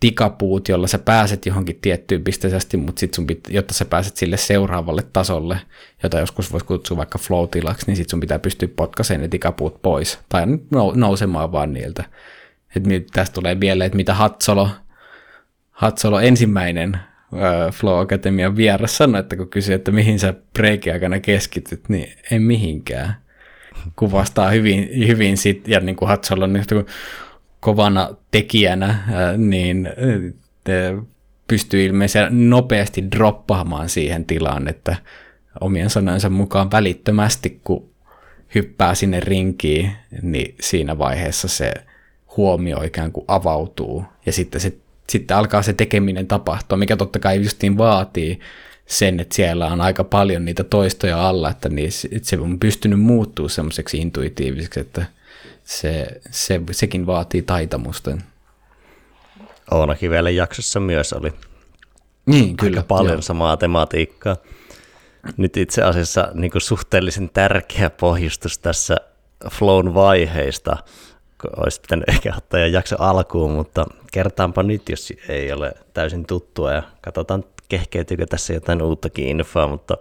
tikapuut, jolla sä pääset johonkin tiettyyn pisteeseen mutta sit sun pit, jotta sä pääset sille seuraavalle tasolle, jota joskus voisi kutsua vaikka flow-tilaksi, niin sit sun pitää pystyä potkaisemaan ne tikapuut pois tai nousemaan vaan niiltä. Et tästä tulee mieleen, että mitä Hatsolo, Hatsolo ensimmäinen Flow Academian vieras sanoi, että kun kysyi, että mihin sä breikin aikana keskityt, niin ei mihinkään. Kuvastaa hyvin, hyvin sit, ja niin kuin Hatsolo, niin kovana tekijänä, niin pystyy ilmeisesti nopeasti droppaamaan siihen tilaan, että omien sanojensa mukaan välittömästi, kun hyppää sinne rinkiin, niin siinä vaiheessa se huomio ikään kuin avautuu. Ja sitten, se, sitten alkaa se tekeminen tapahtua, mikä totta kai justiin vaatii sen, että siellä on aika paljon niitä toistoja alla, että, niin, että se on pystynyt muuttuu semmoiseksi intuitiiviseksi, että se, se, sekin vaatii taitamusten. Oonakin vielä jaksossa myös oli niin, kyllä, aika paljon joo. samaa tematiikkaa. Nyt itse asiassa niin kuin suhteellisen tärkeä pohjustus tässä flown vaiheista, olisi pitänyt ehkä ottaa jo jakso alkuun, mutta kertaanpa nyt, jos ei ole täysin tuttua ja katsotaan kehkeytyykö tässä jotain uuttakin infoa, mutta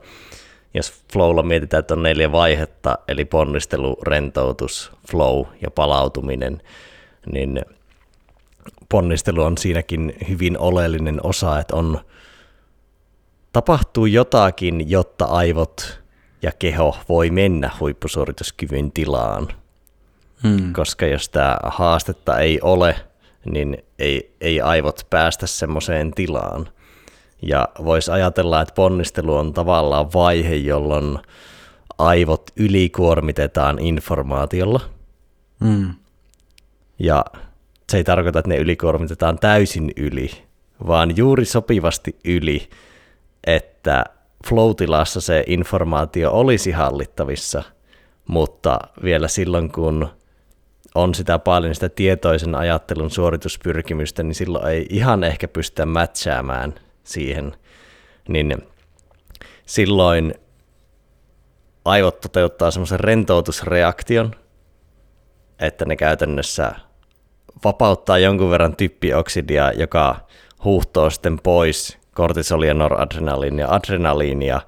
jos flowlla mietitään, että on neljä vaihetta, eli ponnistelu, rentoutus, flow ja palautuminen, niin ponnistelu on siinäkin hyvin oleellinen osa, että on tapahtuu jotakin, jotta aivot ja keho voi mennä huippusuorituskyvyn tilaan. Hmm. Koska jos tämä haastetta ei ole, niin ei, ei aivot päästä semmoiseen tilaan. Ja voisi ajatella, että ponnistelu on tavallaan vaihe, jolloin aivot ylikuormitetaan informaatiolla. Mm. Ja se ei tarkoita, että ne ylikuormitetaan täysin yli, vaan juuri sopivasti yli, että flow se informaatio olisi hallittavissa, mutta vielä silloin, kun on sitä paljon sitä tietoisen ajattelun suorituspyrkimystä, niin silloin ei ihan ehkä pystytä matchaamaan siihen, niin silloin aivot toteuttaa semmoisen rentoutusreaktion, että ne käytännössä vapauttaa jonkun verran typpioksidia, joka huuhtoo sitten pois kortisolia, noradrenaliinia ja adrenaliinia,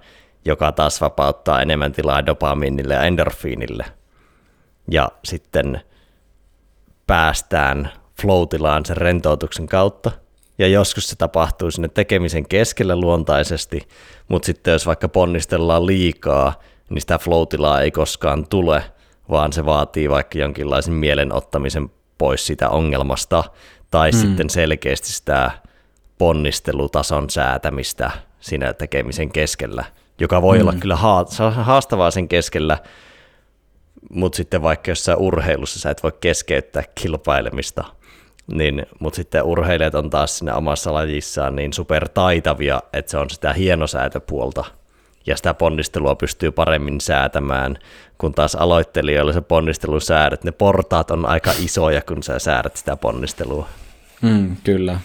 joka taas vapauttaa enemmän tilaa dopamiinille ja endorfiinille. Ja sitten päästään flow sen rentoutuksen kautta. Ja joskus se tapahtuu sinne tekemisen keskellä luontaisesti, mutta sitten jos vaikka ponnistellaan liikaa, niin sitä flow ei koskaan tule, vaan se vaatii vaikka jonkinlaisen mielen ottamisen pois sitä ongelmasta, tai mm. sitten selkeästi sitä ponnistelutason säätämistä siinä tekemisen keskellä, joka voi mm. olla kyllä haastavaa sen keskellä, mutta sitten vaikka jossain urheilussa sä et voi keskeyttää kilpailemista, niin, mutta sitten urheilijat on taas siinä omassa lajissaan niin supertaitavia, että se on sitä hienosäätöpuolta, ja sitä ponnistelua pystyy paremmin säätämään, kun taas aloittelijoilla se ponnistelun säädöt, ne portaat on aika isoja, kun sä säädät sitä ponnistelua. Mm, kyllä.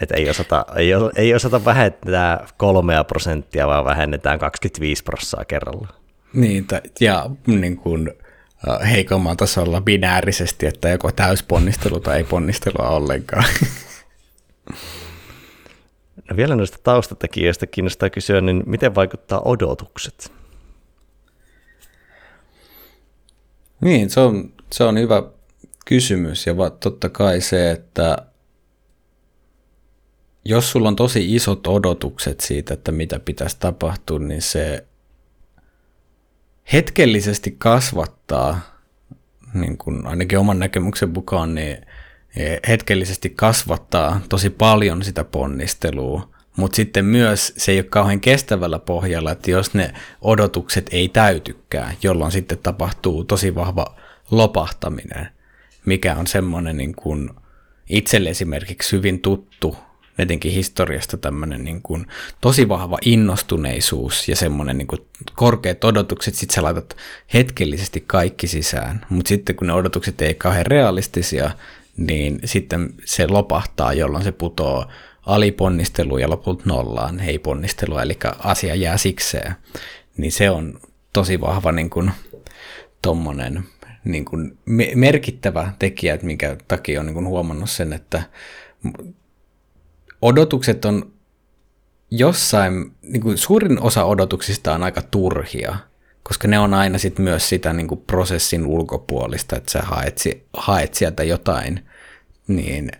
Et ei, osata, ei, ei osata vähentää kolmea prosenttia, vaan vähennetään 25 prosenttia kerralla. Niin, ja niin kuin, heikommalla tasolla binäärisesti, että joko täysponnistelu tai ei ponnistelua ollenkaan. No vielä noista taustatekijöistä kiinnostaa kysyä, niin miten vaikuttaa odotukset? Niin, se on, se on hyvä kysymys ja totta kai se, että jos sulla on tosi isot odotukset siitä, että mitä pitäisi tapahtua, niin se hetkellisesti kasvattaa, niin kuin ainakin oman näkemyksen mukaan, niin hetkellisesti kasvattaa tosi paljon sitä ponnistelua, mutta sitten myös se ei ole kauhean kestävällä pohjalla, että jos ne odotukset ei täytykään, jolloin sitten tapahtuu tosi vahva lopahtaminen, mikä on semmoinen niin kuin itselle esimerkiksi hyvin tuttu etenkin historiasta tämmöinen niin kuin tosi vahva innostuneisuus ja semmoinen niin kuin korkeat odotukset, sit sä laitat hetkellisesti kaikki sisään, mutta sitten kun ne odotukset ei kauhean realistisia, niin sitten se lopahtaa, jolloin se putoo aliponnistelu ja lopulta nollaan, ei ponnistelua, eli asia jää sikseen. Niin se on tosi vahva niin kuin, tommonen, niin kuin merkittävä tekijä, että minkä takia on niin kuin huomannut sen, että odotukset on jossain, niin kuin suurin osa odotuksista on aika turhia, koska ne on aina sit myös sitä niin kuin prosessin ulkopuolista, että sä haet, haet sieltä jotain, niin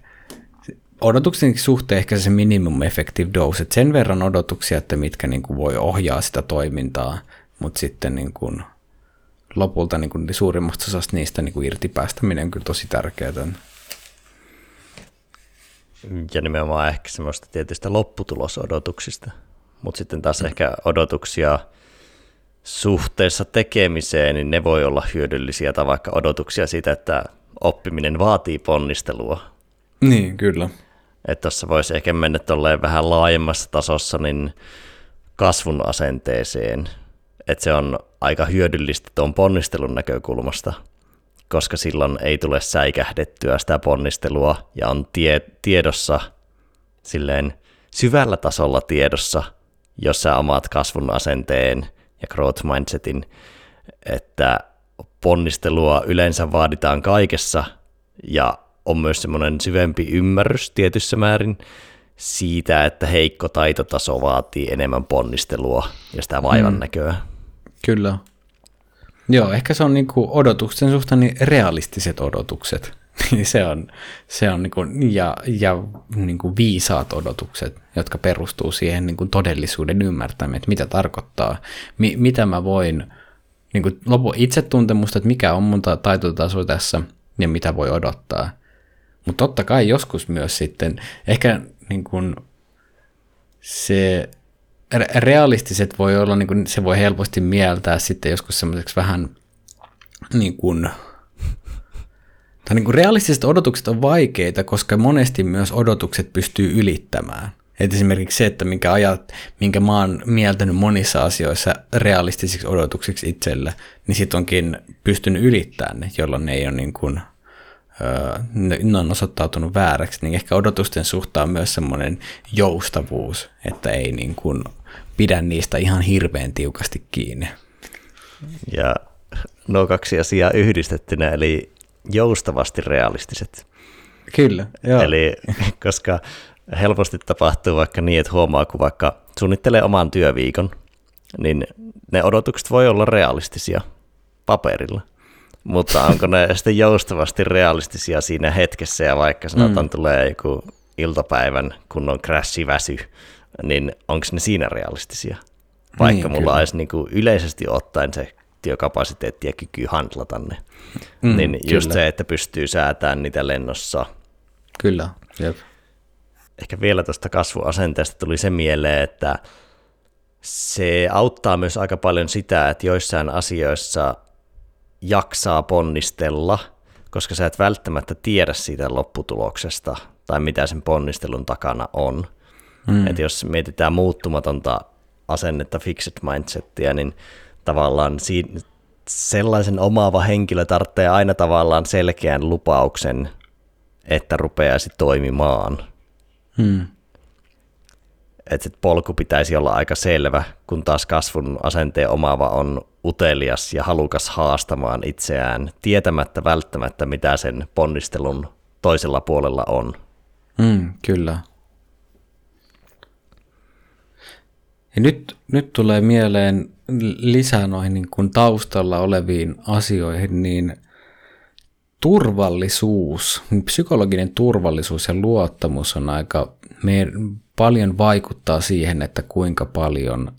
odotuksen suhteen ehkä se minimum effective dose, että sen verran odotuksia, että mitkä niin kuin voi ohjaa sitä toimintaa, mutta sitten niin kuin lopulta niin kuin suurimmasta osasta niistä niin kuin irti päästäminen on kyllä tosi tärkeää. Ja nimenomaan ehkä semmoista tietystä lopputulosodotuksista, mutta sitten taas mm. ehkä odotuksia suhteessa tekemiseen, niin ne voi olla hyödyllisiä, tai vaikka odotuksia siitä, että oppiminen vaatii ponnistelua. Niin, kyllä. Että tuossa voisi ehkä mennä tolleen vähän laajemmassa tasossa niin kasvun asenteeseen, että se on aika hyödyllistä tuon ponnistelun näkökulmasta – koska silloin ei tule säikähdettyä sitä ponnistelua ja on tie, tiedossa silleen syvällä tasolla tiedossa, jos sä omaat kasvun asenteen ja growth mindsetin, että ponnistelua yleensä vaaditaan kaikessa ja on myös semmoinen syvempi ymmärrys tietyssä määrin siitä, että heikko taitotaso vaatii enemmän ponnistelua ja sitä vaivan mm. näköä. Kyllä, Joo, ehkä se on niin kuin odotuksen suhteen niin realistiset odotukset. [LAUGHS] se on, se on niin kuin, ja, ja niin kuin viisaat odotukset, jotka perustuu siihen niin kuin todellisuuden ymmärtämiseen, että mitä tarkoittaa, mi, mitä mä voin, niin kuin lopu itsetuntemusta, että mikä on mun taitotaso tässä ja mitä voi odottaa. Mutta totta kai joskus myös sitten, ehkä niin kuin, se realistiset voi olla, niin kuin, se voi helposti mieltää sitten joskus semmoiseksi vähän niin kuin, tai niin kuin realistiset odotukset on vaikeita, koska monesti myös odotukset pystyy ylittämään. Et esimerkiksi se, että minkä, ajat, minkä mä oon mieltänyt monissa asioissa realistisiksi odotuksiksi itselle, niin sit onkin pystynyt ylittämään ne, jolloin ne ei ole niin kuin, ne on osoittautunut vääräksi, niin ehkä odotusten suhtaan myös semmoinen joustavuus, että ei niin kuin pidä niistä ihan hirveän tiukasti kiinni. Ja nuo kaksi asiaa yhdistettynä, eli joustavasti realistiset. Kyllä, joo. Eli koska helposti tapahtuu vaikka niin, että huomaa, kun vaikka suunnittelee oman työviikon, niin ne odotukset voi olla realistisia paperilla. Mutta onko ne [LAUGHS] sitten joustavasti realistisia siinä hetkessä ja vaikka sanotaan mm. tulee joku iltapäivän kunnon crashi-väsy, niin onko ne siinä realistisia? Vaikka niin, mulla kyllä. olisi niin kuin yleisesti ottaen se työkapasiteetti ja kyky handlata ne. Mm, niin kyllä. just se, että pystyy säätämään niitä lennossa. Kyllä, jep. Ehkä vielä tuosta kasvuasenteesta tuli se mieleen, että se auttaa myös aika paljon sitä, että joissain asioissa jaksaa ponnistella, koska sä et välttämättä tiedä siitä lopputuloksesta tai mitä sen ponnistelun takana on. Mm. Että jos mietitään muuttumatonta asennetta, fixed mindsettiä, niin tavallaan siinä, sellaisen omaava henkilö tarvitsee aina tavallaan selkeän lupauksen, että rupeaisi toimimaan. Hmm. Että polku pitäisi olla aika selvä, kun taas kasvun asenteen omaava on utelias ja halukas haastamaan itseään, tietämättä välttämättä, mitä sen ponnistelun toisella puolella on. Hmm, kyllä. Ja nyt, nyt tulee mieleen lisää noihin niin kuin taustalla oleviin asioihin, niin turvallisuus, psykologinen turvallisuus ja luottamus on aika me, paljon vaikuttaa siihen, että kuinka paljon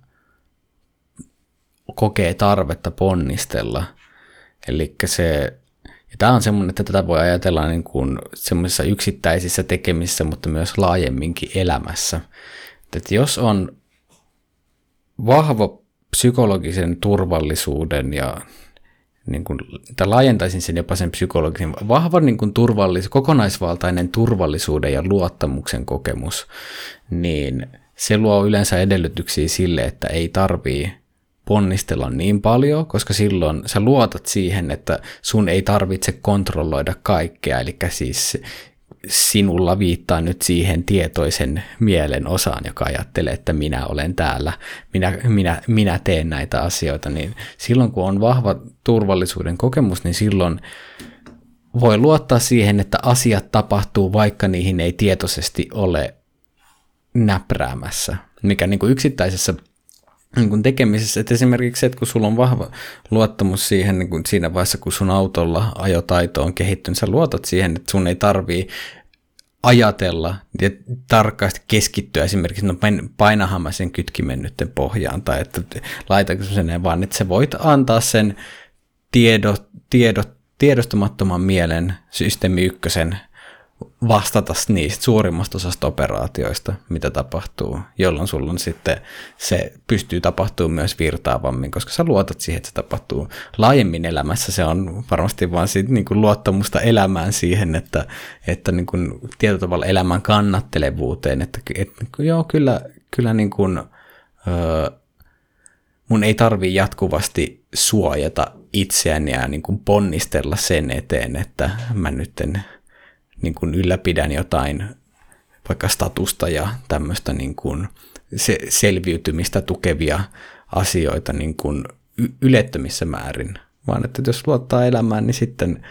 kokee tarvetta ponnistella. Eli se, ja tämä on semmoinen, että tätä voi ajatella niin kuin semmoisissa yksittäisissä tekemisissä, mutta myös laajemminkin elämässä. Että jos on vahva psykologisen turvallisuuden ja niin kuin, tai laajentaisin sen jopa sen psykologisen, vahva niin kuin turvallis, kokonaisvaltainen turvallisuuden ja luottamuksen kokemus, niin se luo yleensä edellytyksiä sille, että ei tarvii ponnistella niin paljon, koska silloin sä luotat siihen, että sun ei tarvitse kontrolloida kaikkea, eli siis sinulla viittaa nyt siihen tietoisen mielen osaan, joka ajattelee, että minä olen täällä, minä, minä, minä teen näitä asioita, niin silloin kun on vahva turvallisuuden kokemus, niin silloin voi luottaa siihen, että asiat tapahtuu, vaikka niihin ei tietoisesti ole näpräämässä, mikä niin kuin yksittäisessä niin kuin tekemisessä, että esimerkiksi se, että kun sulla on vahva luottamus siihen, niin kuin siinä vaiheessa, kun sun autolla ajotaito on kehittynyt, sä luotat siihen, että sun ei tarvii ajatella ja tarkkaasti keskittyä esimerkiksi, no painahan mä sen kytkimen nyt pohjaan, tai että laitanko sen vaan, että sä voit antaa sen tiedot, tiedot, tiedostamattoman mielen systeemi ykkösen vastata niistä suurimmasta osasta operaatioista, mitä tapahtuu, jolloin sulla on sitten se pystyy tapahtumaan myös virtaavammin, koska sä luotat siihen, että se tapahtuu laajemmin elämässä. Se on varmasti vaan siitä, niin kuin luottamusta elämään siihen, että, että niin kuin tietyllä tavalla elämän kannattelevuuteen, että, että joo, kyllä, kyllä niin kuin, öö, mun ei tarvi jatkuvasti suojata itseäni ja niin kuin ponnistella sen eteen, että mä nyt en niin kuin ylläpidän jotain vaikka statusta ja tämmöistä niin kuin se, selviytymistä tukevia asioita niin kuin ylettömissä määrin, vaan että jos luottaa elämään, niin sitten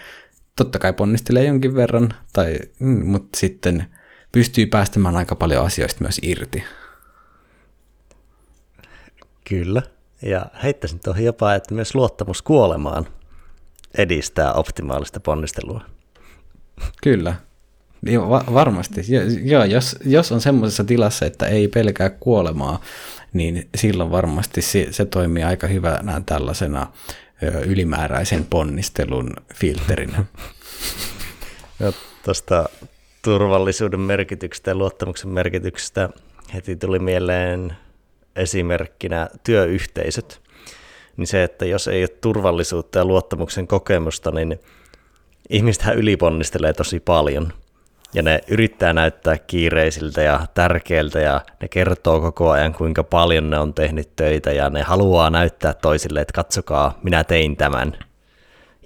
totta kai ponnistelee jonkin verran, tai, mm, mutta sitten pystyy päästämään aika paljon asioista myös irti. Kyllä, ja heittäisin tuohon jopa, että myös luottamus kuolemaan edistää optimaalista ponnistelua. Kyllä, Joo, va- varmasti. Joo, jos, jos on semmoisessa tilassa, että ei pelkää kuolemaa, niin silloin varmasti se, se toimii aika hyvänä tällaisena ö, ylimääräisen ponnistelun filterinä. [LAUGHS] Tuosta turvallisuuden merkityksestä ja luottamuksen merkityksestä heti tuli mieleen esimerkkinä työyhteisöt. Niin se, että jos ei ole turvallisuutta ja luottamuksen kokemusta, niin ihmistähän yliponnistelee tosi paljon. Ja ne yrittää näyttää kiireisiltä ja tärkeiltä ja ne kertoo koko ajan, kuinka paljon ne on tehnyt töitä ja ne haluaa näyttää toisille, että katsokaa, minä tein tämän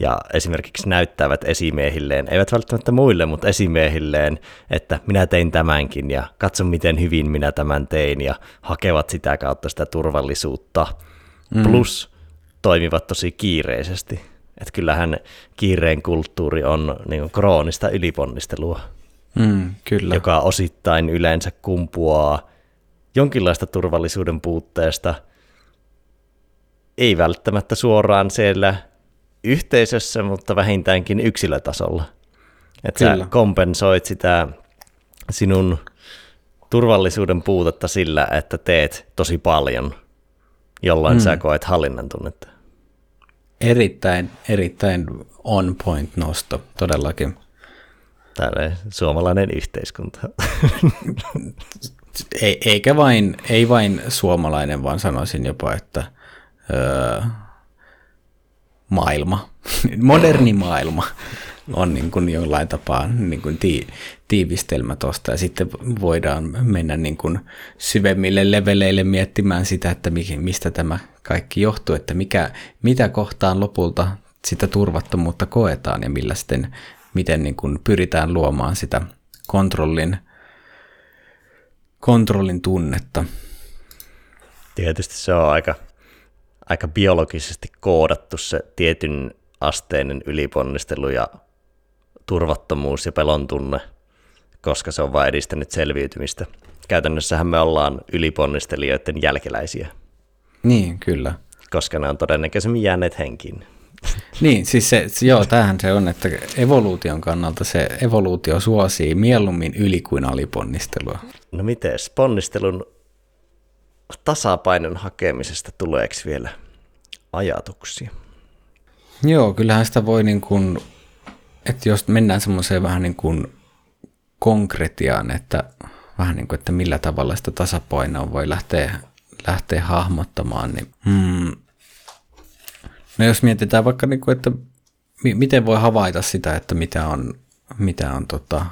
ja esimerkiksi näyttävät esimiehilleen, eivät välttämättä muille, mutta esimiehilleen, että minä tein tämänkin ja katso miten hyvin minä tämän tein ja hakevat sitä kautta sitä turvallisuutta. Mm. Plus toimivat tosi kiireisesti. Että kyllähän kiireen kulttuuri on niin kroonista yliponnistelua, mm, kyllä. joka osittain yleensä kumpuaa jonkinlaista turvallisuuden puutteesta, ei välttämättä suoraan siellä yhteisössä, mutta vähintäänkin yksilötasolla. Että sä kompensoit sitä sinun turvallisuuden puutetta sillä, että teet tosi paljon, jolloin mm. sä koet hallinnan tunnetta. Erittäin, erittäin on point nosto, todellakin. Tällainen suomalainen yhteiskunta. [LAUGHS] Ei, eikä vain, ei vain suomalainen, vaan sanoisin jopa, että öö, maailma, [LAUGHS] moderni maailma on niin kuin jollain tapaa niin kuin tii, tiivistelmä tuosta. Ja sitten voidaan mennä niin kuin syvemmille leveleille miettimään sitä, että mistä tämä kaikki johtuu, että mikä, mitä kohtaan lopulta sitä turvattomuutta koetaan ja millä sitten, miten niin kuin pyritään luomaan sitä kontrollin, kontrollin tunnetta. Tietysti se on aika aika biologisesti koodattu se tietyn asteinen yliponnistelu ja turvattomuus ja pelon tunne, koska se on vain edistänyt selviytymistä. Käytännössähän me ollaan yliponnistelijoiden jälkeläisiä. Niin, kyllä. Koska ne on todennäköisemmin jääneet henkiin. [LAUGHS] Niin, siis se, joo, tämähän se on, että evoluution kannalta se evoluutio suosii mieluummin yli kuin aliponnistelua. No miten, ponnistelun tasapainon hakemisesta tuleeko vielä ajatuksia? Joo, kyllähän sitä voi niin kuin, että jos mennään semmoiseen vähän niin kuin konkretiaan, että vähän niin kuin, että millä tavalla sitä tasapainoa voi lähteä, lähteä hahmottamaan, niin hmm, no jos mietitään vaikka, niin kuin, että miten voi havaita sitä, että mitä on, mitä on tota,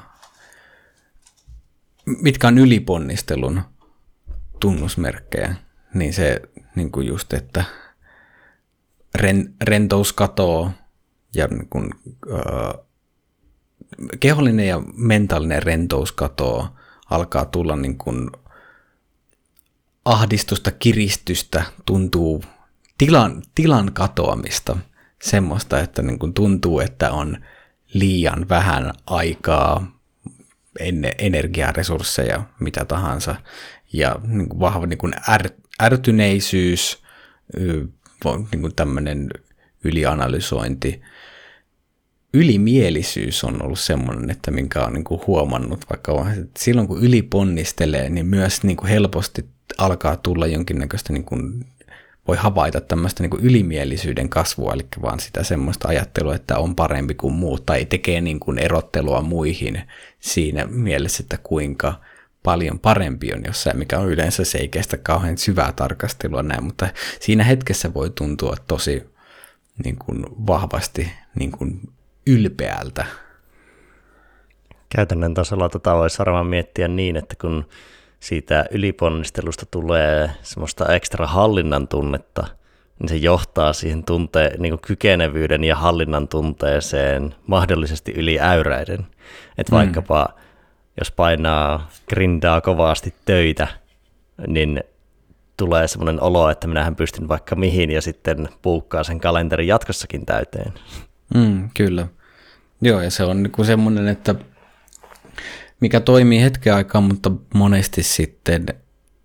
mitkä on yliponnistelun tunnusmerkkejä, niin se niin kuin just, että ren, rentous katoo ja niin kuin, äh, kehollinen ja mentaalinen rentous katoo, alkaa tulla niin kuin ahdistusta, kiristystä, tuntuu tilan, tilan katoamista, semmoista, että niin kuin tuntuu, että on liian vähän aikaa, energiaresursseja, mitä tahansa, ja niin kuin vahva niin kuin är, ärtyneisyys, niin kuin tämmöinen ylianalysointi. Ylimielisyys on ollut semmoinen, että minkä on niin huomannut, vaikka että silloin kun yliponnistelee, niin myös niin kuin helposti alkaa tulla jonkinnäköistä, niin kuin, voi havaita tämmöistä niin kuin ylimielisyyden kasvua, eli vaan sitä semmoista ajattelua, että on parempi kuin muut, tai tekee niin kuin erottelua muihin siinä mielessä, että kuinka – paljon parempi on jossain, mikä on yleensä se ei kestä kauhean syvää tarkastelua näin, mutta siinä hetkessä voi tuntua tosi niin kuin vahvasti niin kuin ylpeältä. Käytännön tasolla tota voisi varmaan miettiä niin, että kun siitä yliponnistelusta tulee semmoista ekstra hallinnan tunnetta, niin se johtaa siihen tunte, niin kuin kykenevyyden ja hallinnan tunteeseen mahdollisesti yli äyräiden. Että mm. vaikkapa jos painaa, grindaa kovasti töitä, niin tulee semmoinen olo, että minähän pystyn vaikka mihin ja sitten puukkaa sen kalenterin jatkossakin täyteen. Mm, kyllä. Joo, ja se on niin kuin semmoinen, että mikä toimii hetken aikaa, mutta monesti sitten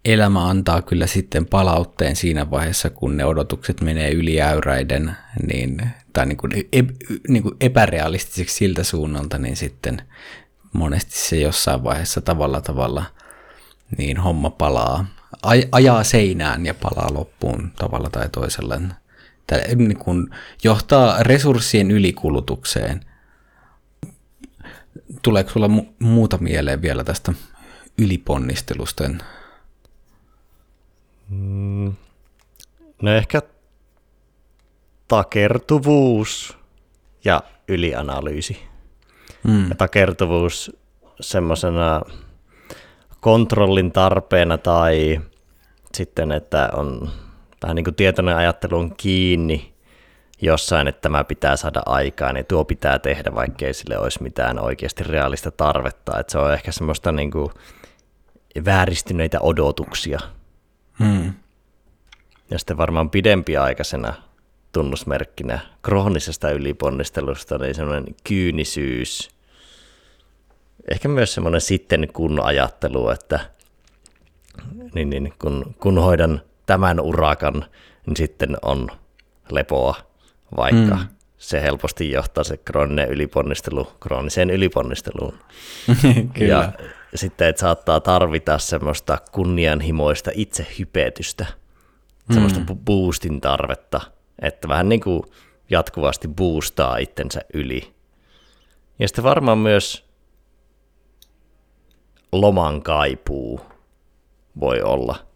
elämä antaa kyllä sitten palautteen siinä vaiheessa, kun ne odotukset menee yli äyräiden, niin, tai niin kuin, e, niin kuin epärealistisiksi siltä suunnalta, niin sitten monesti se jossain vaiheessa tavalla tavalla niin homma palaa, aj- ajaa seinään ja palaa loppuun tavalla tai toisella. Tämä niin kuin johtaa resurssien ylikulutukseen. Tuleeko sulla mu- muuta mieleen vielä tästä yliponnistelusta? Mm, no ehkä takertuvuus ja ylianalyysi. Mm. Ja takertuvuus semmoisena kontrollin tarpeena tai sitten, että on vähän niin kuin tietoinen ajattelu on kiinni jossain, että tämä pitää saada aikaan, niin tuo pitää tehdä, vaikkei sille olisi mitään oikeasti realista tarvetta. Että se on ehkä semmoista niin kuin vääristyneitä odotuksia. Hmm. Ja sitten varmaan pidempiaikaisena tunnusmerkkinä kroonisesta yliponnistelusta niin semmoinen kyynisyys. Ehkä myös semmoinen sitten kun ajattelu, että niin, niin, kun, kun hoidan tämän urakan, niin sitten on lepoa, vaikka mm. se helposti johtaa se krooninen yliponnistelu krooniseen yliponnisteluun. [LAUGHS] Kyllä. Ja sitten, että saattaa tarvita semmoista kunnianhimoista itsehypetystä, mm. semmoista boostin tarvetta, että vähän niin kuin jatkuvasti boostaa itsensä yli. Ja sitten varmaan myös loman kaipuu voi olla.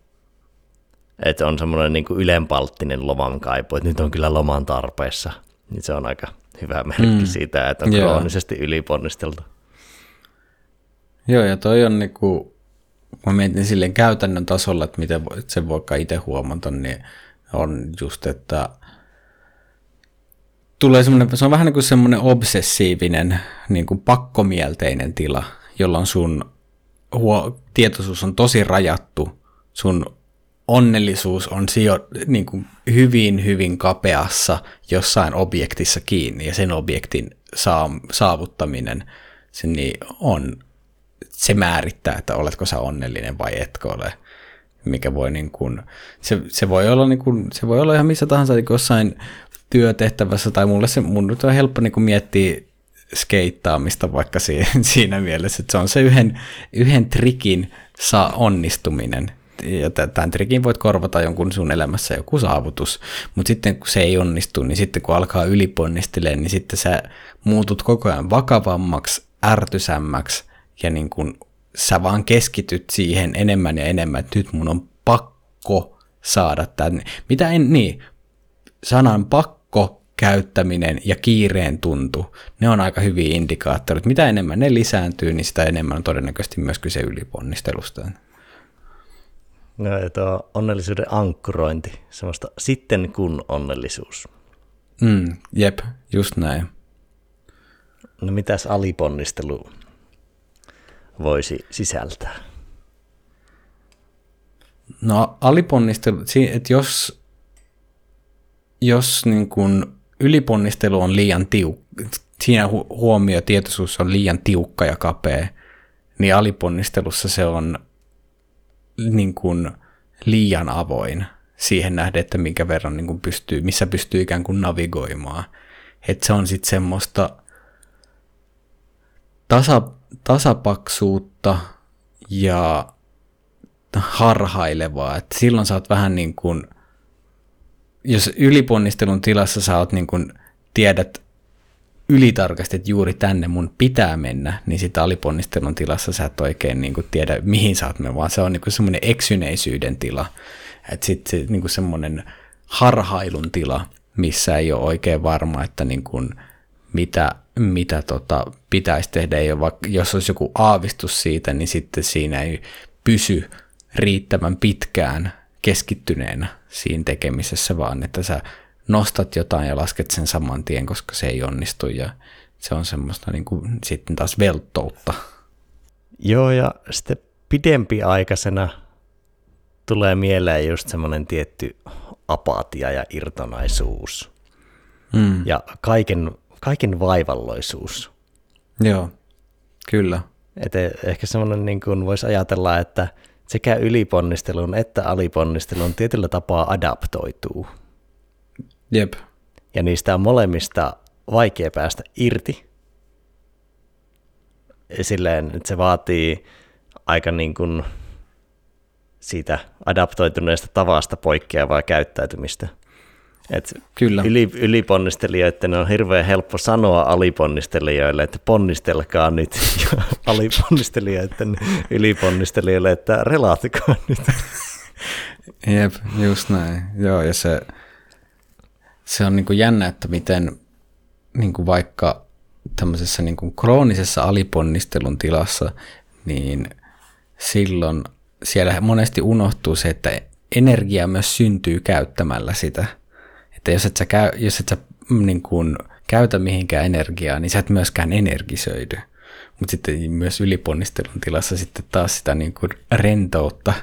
Että on semmoinen niin kuin ylenpalttinen loman kaipu, että nyt on kyllä loman tarpeessa. Niin se on aika hyvä merkki mm. siitä, että on Joo. kroonisesti yliponnisteltu. Joo, ja toi on niinku, mä mietin silleen käytännön tasolla, että miten se voikaan itse huomata, niin on just, että tulee semmoinen, se on vähän niin kuin semmoinen obsessiivinen, niin kuin pakkomielteinen tila, jolloin sun huo, tietoisuus on tosi rajattu, sun onnellisuus on sijo, niin kuin hyvin, hyvin kapeassa jossain objektissa kiinni, ja sen objektin saa, saavuttaminen se niin on, se määrittää, että oletko sä onnellinen vai etkö ole mikä voi niin kuin, se, se, voi olla niin kuin, se voi olla ihan missä tahansa niin jossain työtehtävässä, tai mulle se, mun nyt on helppo niin kuin miettiä skeittaamista vaikka siinä, [LAUGHS] siinä mielessä, että se on se yhden, yhden trikin saa onnistuminen. Ja tämän trikin voit korvata jonkun sun elämässä joku saavutus, mutta sitten kun se ei onnistu, niin sitten kun alkaa yliponnistelemaan, niin sitten sä muutut koko ajan vakavammaksi, ärtysämmäksi ja niin kun sä vaan keskityt siihen enemmän ja enemmän, että nyt mun on pakko saada tänne. Mitä en, niin, sanan pakko käyttäminen ja kiireen tuntu, ne on aika hyviä indikaattoreita. Mitä enemmän ne lisääntyy, niin sitä enemmän on todennäköisesti myös kyse yliponnistelusta. No, tuo onnellisuuden ankkurointi, semmoista sitten kun onnellisuus. Mm, jep, just näin. No mitäs aliponnistelu voisi sisältää? No aliponnistelu, että jos jos niin kuin yliponnistelu on liian tiukka, siinä huomio tietoisuus on liian tiukka ja kapea, niin aliponnistelussa se on niin kuin liian avoin siihen nähden, että minkä verran niin kuin pystyy, missä pystyy ikään kuin navigoimaan. Että se on sitten semmoista tasa, tasapaksuutta ja harhailevaa. että silloin sä oot vähän niin kuin – jos yliponnistelun tilassa sä oot niin kun tiedät ylitarkasti, että juuri tänne mun pitää mennä, niin sitä aliponnistelun tilassa sä et oikein niin kuin tiedä, mihin sä oot mennä, vaan se on niin semmoinen eksyneisyyden tila. Että sitten se niin semmoinen harhailun tila, missä ei ole oikein varma, että niin kuin mitä, mitä tota pitäisi tehdä. Ei ole, vaikka, jos olisi joku aavistus siitä, niin sitten siinä ei pysy riittävän pitkään keskittyneenä siinä tekemisessä, vaan että sä nostat jotain ja lasket sen saman tien, koska se ei onnistu ja se on semmoista niin kuin, sitten taas velttoutta. Joo, ja sitten pidempiaikaisena tulee mieleen just semmoinen tietty apatia ja irtonaisuus. Mm. Ja kaiken, kaiken vaivalloisuus. Joo, kyllä. Et e, ehkä semmoinen niin kuin voisi ajatella, että sekä yliponnistelun että aliponnistelun tietyllä tapaa adaptoituu. Jep. Ja niistä on molemmista vaikea päästä irti. Silleen, että se vaatii aika niin kuin siitä adaptoituneesta tavasta poikkeavaa käyttäytymistä. Et Kyllä. Yli, yliponnistelijoiden on hirveän helppo sanoa aliponnistelijoille, että ponnistelkaa nyt, [LAUGHS] ja aliponnistelijoiden yliponnistelijoille, että relaatikaa nyt. Jep, just näin. Joo, ja se, se on niin kuin jännä, että miten niin kuin vaikka tämmöisessä niin kuin kroonisessa aliponnistelun tilassa, niin silloin siellä monesti unohtuu se, että energia myös syntyy käyttämällä sitä. Että jos et sä, käy, jos et sä mm, niin kuin, käytä mihinkään energiaa, niin sä et myöskään energisöidy. Mutta sitten myös yliponnistelun tilassa sitten taas sitä niin kuin rentoutta,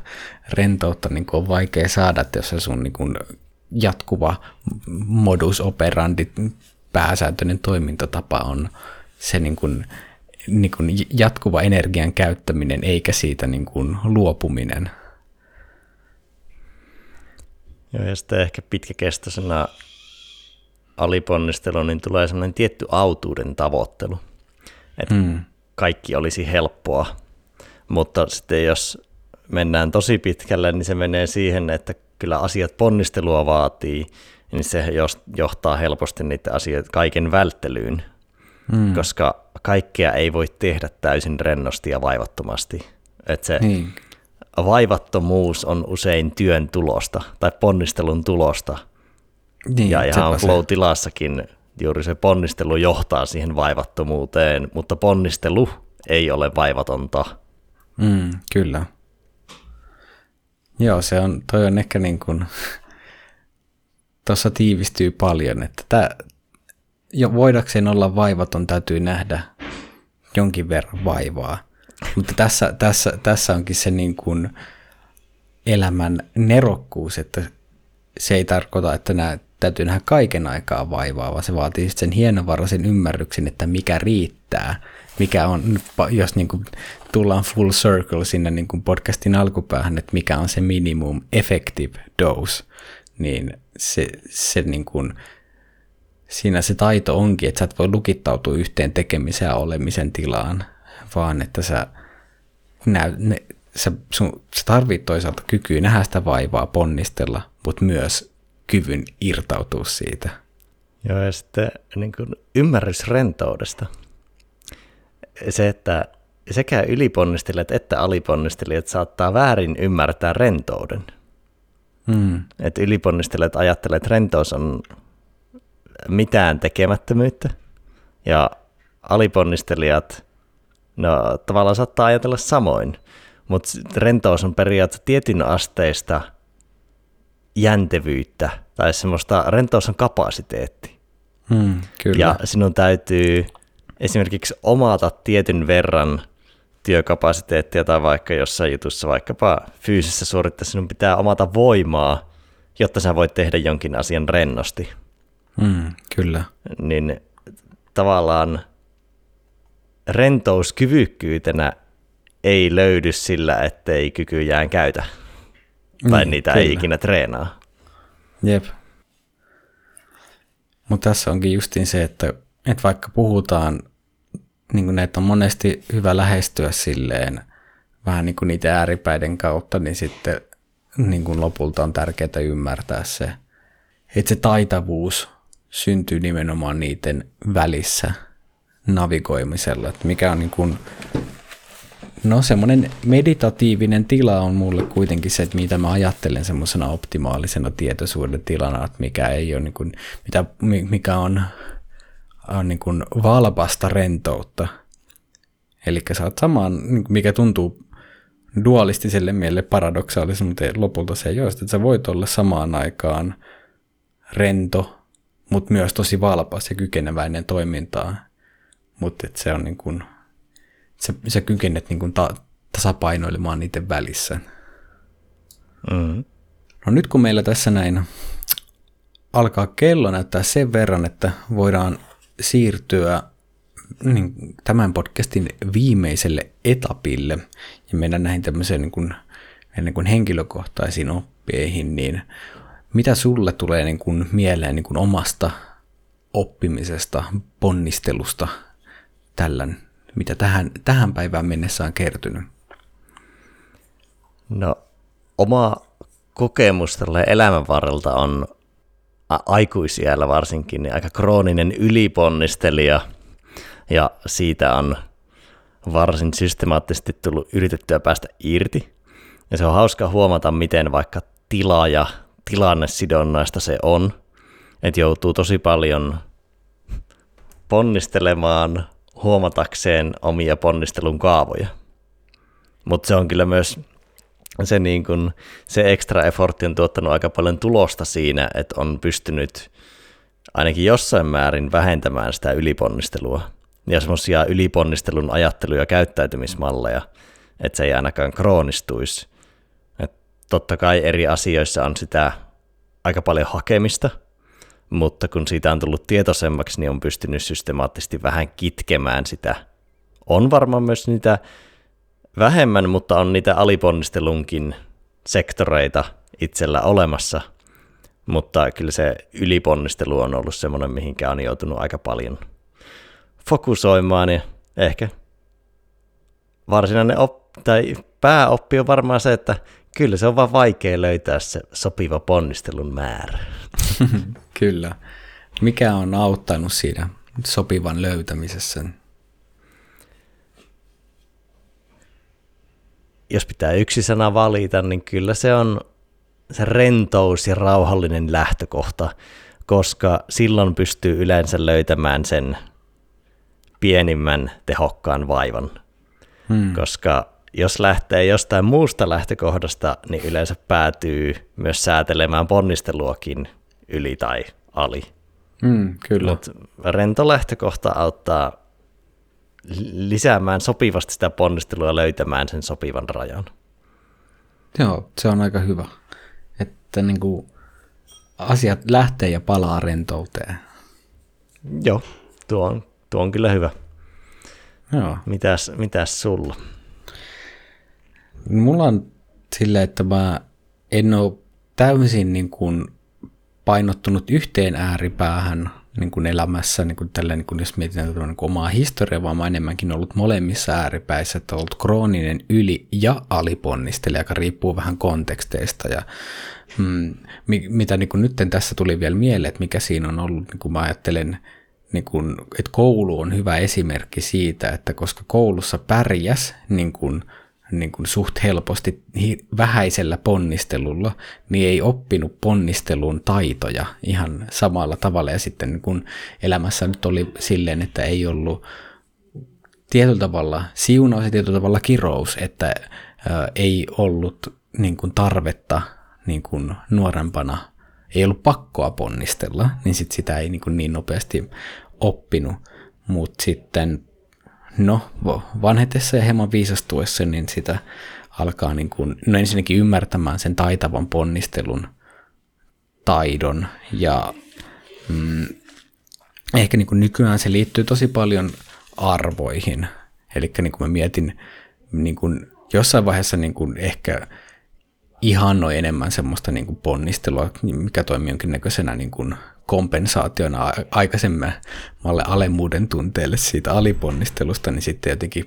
rentoutta niin kuin on vaikea saada, että jos se sun niin kuin jatkuva modus operandi pääsääntöinen toimintatapa on se niin kuin, niin kuin jatkuva energian käyttäminen eikä siitä niin kuin luopuminen. Joo, ja sitten ehkä pitkäkestoisena aliponnistelu, niin tulee sellainen tietty autuuden tavoittelu. Että hmm. kaikki olisi helppoa, mutta sitten jos mennään tosi pitkälle, niin se menee siihen, että kyllä asiat ponnistelua vaatii, niin se johtaa helposti niiden asioiden kaiken välttelyyn, mm. koska kaikkea ei voi tehdä täysin rennosti ja vaivattomasti. Että se niin. vaivattomuus on usein työn tulosta tai ponnistelun tulosta. Niin, ja ihan flow-tilassakin juuri se ponnistelu johtaa siihen vaivattomuuteen, mutta ponnistelu ei ole vaivatonta. Mm, kyllä. Joo, se on, toi on ehkä niin kuin, [LAUGHS] tuossa tiivistyy paljon, että tämä, jo voidakseen olla vaivaton täytyy nähdä jonkin verran vaivaa. Mutta tässä, tässä, tässä onkin se niin kuin elämän nerokkuus, että se ei tarkoita, että nämä täytyy nähdä kaiken aikaa vaivaa, vaan se vaatii sen hienovaraisen ymmärryksen, että mikä riittää, mikä on, jos niin kuin tullaan full circle sinne niin kuin podcastin alkupäähän, että mikä on se minimum effective dose, niin se, se niin kuin, siinä se taito onkin, että sä et voi lukittautua yhteen tekemisen ja olemisen tilaan, vaan että sä, näy, ne, sä, sun, sä tarvit toisaalta kykyä nähdä sitä vaivaa, ponnistella, mutta myös kyvyn irtautua siitä. Joo, ja sitten niin kuin ymmärrys rentoudesta. Se, että sekä yliponnistelijat että aliponnistelijat saattaa väärin ymmärtää rentouden. Mm. Että yliponnistelijat ajattelee, että rentous on mitään tekemättömyyttä, ja aliponnistelijat no, tavallaan saattaa ajatella samoin, mutta rentous on periaatteessa tietyn asteista jäntevyyttä, tai semmoista, rentous on kapasiteetti. Mm, kyllä. Ja sinun täytyy esimerkiksi omata tietyn verran työkapasiteettia tai vaikka jossain jutussa vaikkapa fyysisessä suoritteessa sinun pitää omata voimaa, jotta sä voit tehdä jonkin asian rennosti. Mm, kyllä. Niin tavallaan rentous kyvykkyytenä ei löydy sillä, ettei kykyjään käytä. Tai mm, niitä kyllä. ei ikinä treenaa. Jep. Mutta tässä onkin justiin se, että, että vaikka puhutaan niin kuin näitä on monesti hyvä lähestyä silleen vähän niin kuin niitä ääripäiden kautta, niin sitten niin kuin lopulta on tärkeää ymmärtää se, että se taitavuus syntyy nimenomaan niiden välissä navigoimisella, että mikä on niin kuin, no semmoinen meditatiivinen tila on mulle kuitenkin se, että mitä mä ajattelen semmoisena optimaalisena tietoisuuden tilana, että mikä ei ole niin kuin, mitä, mikä on on niin kuin valpasta rentoutta. Eli sä oot samaan, niin mikä tuntuu dualistiselle mielelle paradoksaalisen, mutta lopulta se ei ole, että sä voit olla samaan aikaan rento, mutta myös tosi valpas ja kykeneväinen toimintaan. Mutta se on niin kuin, sä, sä kykenet niin kuin ta, tasapainoilemaan niiden välissä. Mm. No nyt kun meillä tässä näin alkaa kello näyttää sen verran, että voidaan siirtyä niin, tämän podcastin viimeiselle etapille ja mennä näihin tämmöiseen niin kuin, niin kuin henkilökohtaisiin oppeihin, niin mitä sulle tulee niin kuin mieleen niin kuin omasta oppimisesta, ponnistelusta, tällän, mitä tähän, tähän päivään mennessä on kertynyt? No, oma kokemus tälle elämän varrelta on aikuisiellä varsinkin niin aika krooninen yliponnistelija ja siitä on varsin systemaattisesti tullut yritettyä päästä irti. Ja se on hauska huomata, miten vaikka tila- ja tilannesidonnaista se on, että joutuu tosi paljon ponnistelemaan huomatakseen omia ponnistelun kaavoja. Mutta se on kyllä myös se, niin kun, se extra effortti on tuottanut aika paljon tulosta siinä, että on pystynyt ainakin jossain määrin vähentämään sitä yliponnistelua ja semmoisia yliponnistelun ajattelu- ja käyttäytymismalleja, että se ei ainakaan kroonistuisi. Et totta kai eri asioissa on sitä aika paljon hakemista, mutta kun siitä on tullut tietoisemmaksi, niin on pystynyt systemaattisesti vähän kitkemään sitä. On varmaan myös niitä vähemmän, mutta on niitä aliponnistelunkin sektoreita itsellä olemassa, mutta kyllä se yliponnistelu on ollut semmoinen, mihinkä on joutunut aika paljon fokusoimaan ja ehkä varsinainen op, tai pääoppi on varmaan se, että kyllä se on vaan vaikea löytää se sopiva ponnistelun määrä. [LAUGHS] kyllä. Mikä on auttanut siinä sopivan löytämisessä? Jos pitää yksi sana valita, niin kyllä se on se rentous ja rauhallinen lähtökohta, koska silloin pystyy yleensä löytämään sen pienimmän tehokkaan vaivan. Hmm. Koska jos lähtee jostain muusta lähtökohdasta, niin yleensä päätyy myös säätelemään ponnisteluakin yli tai ali. Hmm, kyllä. Mut rento lähtökohta auttaa lisäämään sopivasti sitä ponnistelua löytämään sen sopivan rajan. Joo, se on aika hyvä. Että niin kuin asiat lähtee ja palaa rentouteen. Joo, tuo on, tuo on kyllä hyvä. Joo. Mitäs, mitäs sulla? Mulla on silleen, että mä en ole täysin niin kuin painottunut yhteen ääripäähän niin kuin elämässä, niin kuin tällä, niin kuin jos mietitään niin kuin omaa historiaa, vaan mä enemmänkin ollut molemmissa ääripäissä, että ollut krooninen yli- ja aliponnistelija, joka riippuu vähän konteksteista. Ja mm, mitä niin kuin nyt tässä tuli vielä mieleen, että mikä siinä on ollut, niin kuin mä ajattelen, niin kuin, että koulu on hyvä esimerkki siitä, että koska koulussa pärjäs niin kuin, niin kuin suht helposti vähäisellä ponnistelulla, niin ei oppinut ponnistelun taitoja ihan samalla tavalla. Ja sitten niin kun elämässä nyt oli silleen, että ei ollut tietyllä tavalla siunaus ja tietyllä tavalla kirous, että ei ollut niin kuin tarvetta niin kuin nuorempana, ei ollut pakkoa ponnistella, niin sit sitä ei niin, kuin niin nopeasti oppinut. Mutta sitten no, vanhetessa ja hieman viisastuessa, niin sitä alkaa niin kuin, no ensinnäkin ymmärtämään sen taitavan ponnistelun taidon ja mm, ehkä niin kuin nykyään se liittyy tosi paljon arvoihin. Eli niin kuin mä mietin niin kuin jossain vaiheessa niin kuin ehkä ihannoi enemmän semmoista niin kuin ponnistelua, mikä toimii jonkinnäköisenä niin kuin kompensaationa aikaisemmalle alemmuuden tunteelle siitä aliponnistelusta, niin sitten jotenkin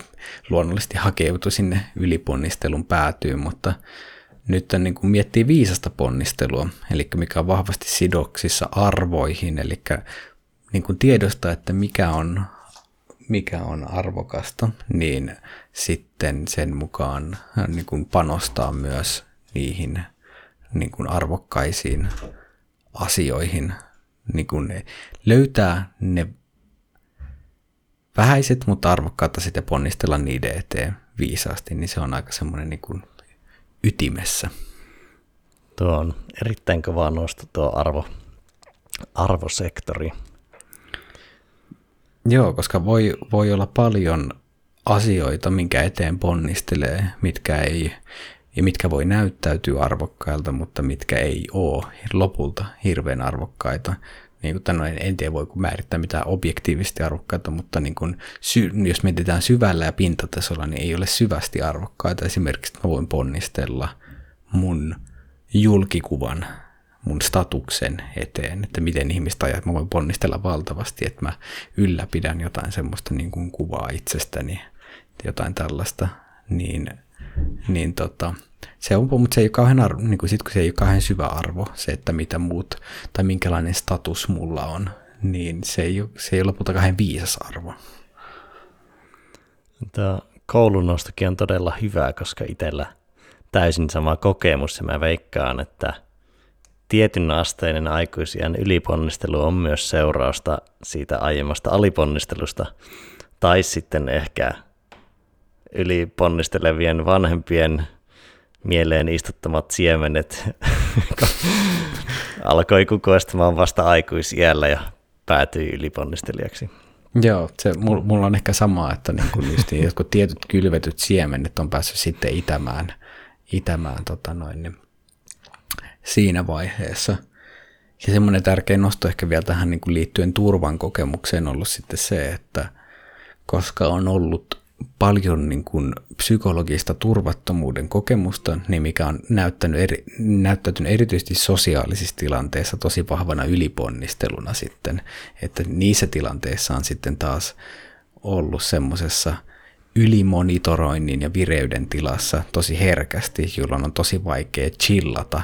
luonnollisesti hakeutui sinne yliponnistelun päätyyn, mutta nyt niin kuin miettii viisasta ponnistelua, eli mikä on vahvasti sidoksissa arvoihin, eli niin kuin tiedostaa, että mikä on, mikä on arvokasta, niin sitten sen mukaan niin kuin panostaa myös niihin niin kuin arvokkaisiin asioihin, niin kuin ne löytää ne vähäiset, mutta arvokkaat asiat ja ponnistella niiden eteen viisaasti, niin se on aika semmoinen niin kuin ytimessä. Tuo on erittäin kova nosto tuo arvo, arvosektori. Joo, koska voi, voi olla paljon asioita, minkä eteen ponnistelee, mitkä ei, ja mitkä voi näyttäytyä arvokkailta, mutta mitkä ei ole lopulta hirveän arvokkaita. Niin kuin en, en tiedä voiko määrittää mitään objektiivisesti arvokkaita, mutta niin kuin, sy, jos mietitään syvällä ja pintatasolla, niin ei ole syvästi arvokkaita. Esimerkiksi mä voin ponnistella mun julkikuvan, mun statuksen eteen, että miten ihmistä ajat, mä voin ponnistella valtavasti, että mä ylläpidän jotain semmoista niin kuin kuvaa itsestäni, jotain tällaista, niin niin tota, se on, mutta se ei ole kauhean, arvo, niin kuin sit, kun se ei ole kauhean syvä arvo, se, että mitä muut, tai minkälainen status mulla on, niin se ei se ei ole lopulta kauhean viisas arvo. Tämä koulunostokin on todella hyvä, koska itsellä täysin sama kokemus ja mä veikkaan, että tietyn asteinen aikuisien yliponnistelu on myös seurausta siitä aiemmasta aliponnistelusta, tai sitten ehkä yliponnistelevien vanhempien mieleen istuttamat siemenet [LAUGHS] alkoi kukoistamaan vasta aikuisiällä ja päätyi yliponnistelijaksi. Joo, se, mulla on ehkä sama, että niin kun [LAUGHS] jotkut tietyt kylvetyt siemenet on päässyt sitten itämään, itämään tota noin, niin siinä vaiheessa. Ja semmoinen tärkeä nosto ehkä vielä tähän niin kuin liittyen turvan kokemukseen on ollut sitten se, että koska on ollut paljon niin kuin psykologista turvattomuuden kokemusta, niin mikä on näyttänyt eri, näyttäytynyt erityisesti sosiaalisissa tilanteissa tosi vahvana yliponnisteluna sitten, että niissä tilanteissa on sitten taas ollut semmoisessa ylimonitoroinnin ja vireyden tilassa tosi herkästi, jolloin on tosi vaikea chillata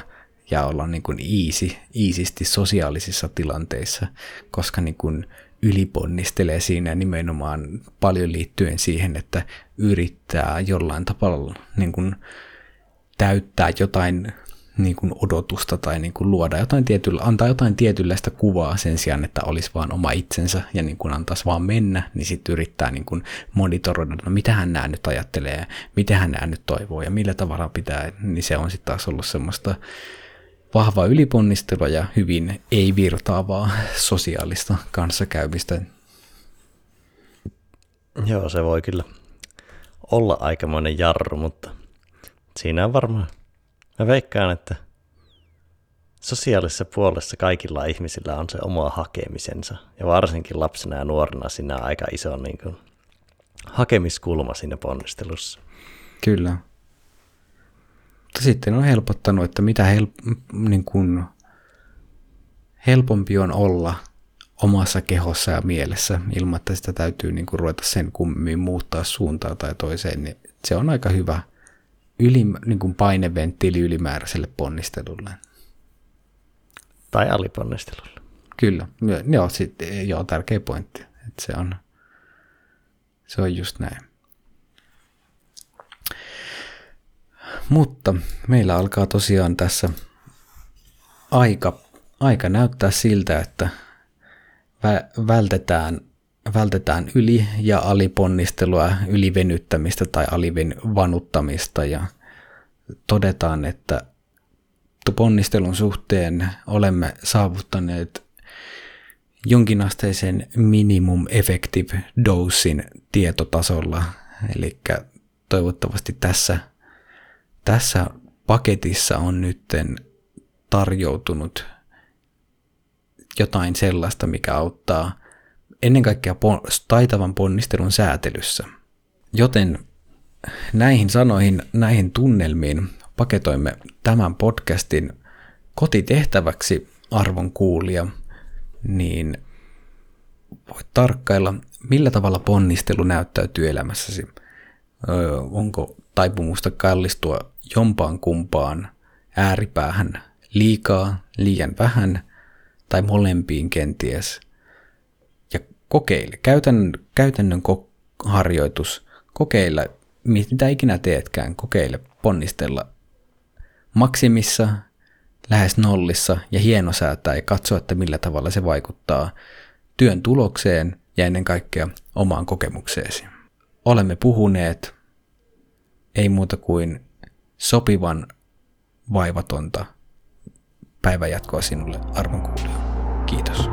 ja olla niin kuin easy, easysti sosiaalisissa tilanteissa, koska niin kuin yliponnistelee siinä nimenomaan paljon liittyen siihen, että yrittää jollain tavalla niin kuin täyttää jotain niin kuin odotusta tai niin kuin luoda jotain tietyllä, antaa jotain tietynlaista kuvaa sen sijaan, että olisi vaan oma itsensä ja niin kuin antaisi vaan mennä, niin sitten yrittää niin kuin monitoroida, no mitä hän nämä nyt ajattelee, mitä hän nämä nyt toivoo ja millä tavalla pitää, niin se on sitten taas ollut semmoista vahvaa yliponnistelua ja hyvin ei-virtaavaa sosiaalista kanssakäymistä. Joo, se voi kyllä olla aikamoinen jarru, mutta siinä on varmaan, mä veikkaan, että sosiaalisessa puolessa kaikilla ihmisillä on se oma hakemisensa. Ja varsinkin lapsena ja nuorena siinä on aika iso niin kuin, hakemiskulma siinä ponnistelussa. Kyllä. Mutta sitten on helpottanut, että mitä help- niin kuin helpompi on olla omassa kehossa ja mielessä ilman, että sitä täytyy niin kuin ruveta sen kummin muuttaa suuntaa tai toiseen, niin se on aika hyvä yli, niin kuin paineventtiili ylimääräiselle ponnistelulle. Tai aliponnistelulle. Kyllä, joo, sit, joo tärkeä pointti. Että se, on, se on just näin. Mutta meillä alkaa tosiaan tässä aika, aika näyttää siltä, että vä- vältetään, vältetään yli- ja aliponnistelua, ylivenyttämistä tai alivanuttamista ja todetaan, että ponnistelun suhteen olemme saavuttaneet jonkinasteisen minimum effective dosin tietotasolla, eli toivottavasti tässä tässä paketissa on nytten tarjoutunut jotain sellaista, mikä auttaa ennen kaikkea taitavan ponnistelun säätelyssä. Joten näihin sanoihin, näihin tunnelmiin paketoimme tämän podcastin kotitehtäväksi arvon kuulija, niin voit tarkkailla, millä tavalla ponnistelu näyttäytyy elämässäsi. Öö, onko taipumusta kallistua jompaan kumpaan ääripäähän liikaa, liian vähän tai molempiin kenties. Ja kokeile, käytännön, käytännön ko- harjoitus, kokeile, mitä ikinä teetkään, kokeile ponnistella maksimissa, lähes nollissa ja hienosäätää ja katsoa, että millä tavalla se vaikuttaa työn tulokseen ja ennen kaikkea omaan kokemukseesi. Olemme puhuneet, ei muuta kuin sopivan vaivatonta päivänjatkoa sinulle kuulija. Kiitos.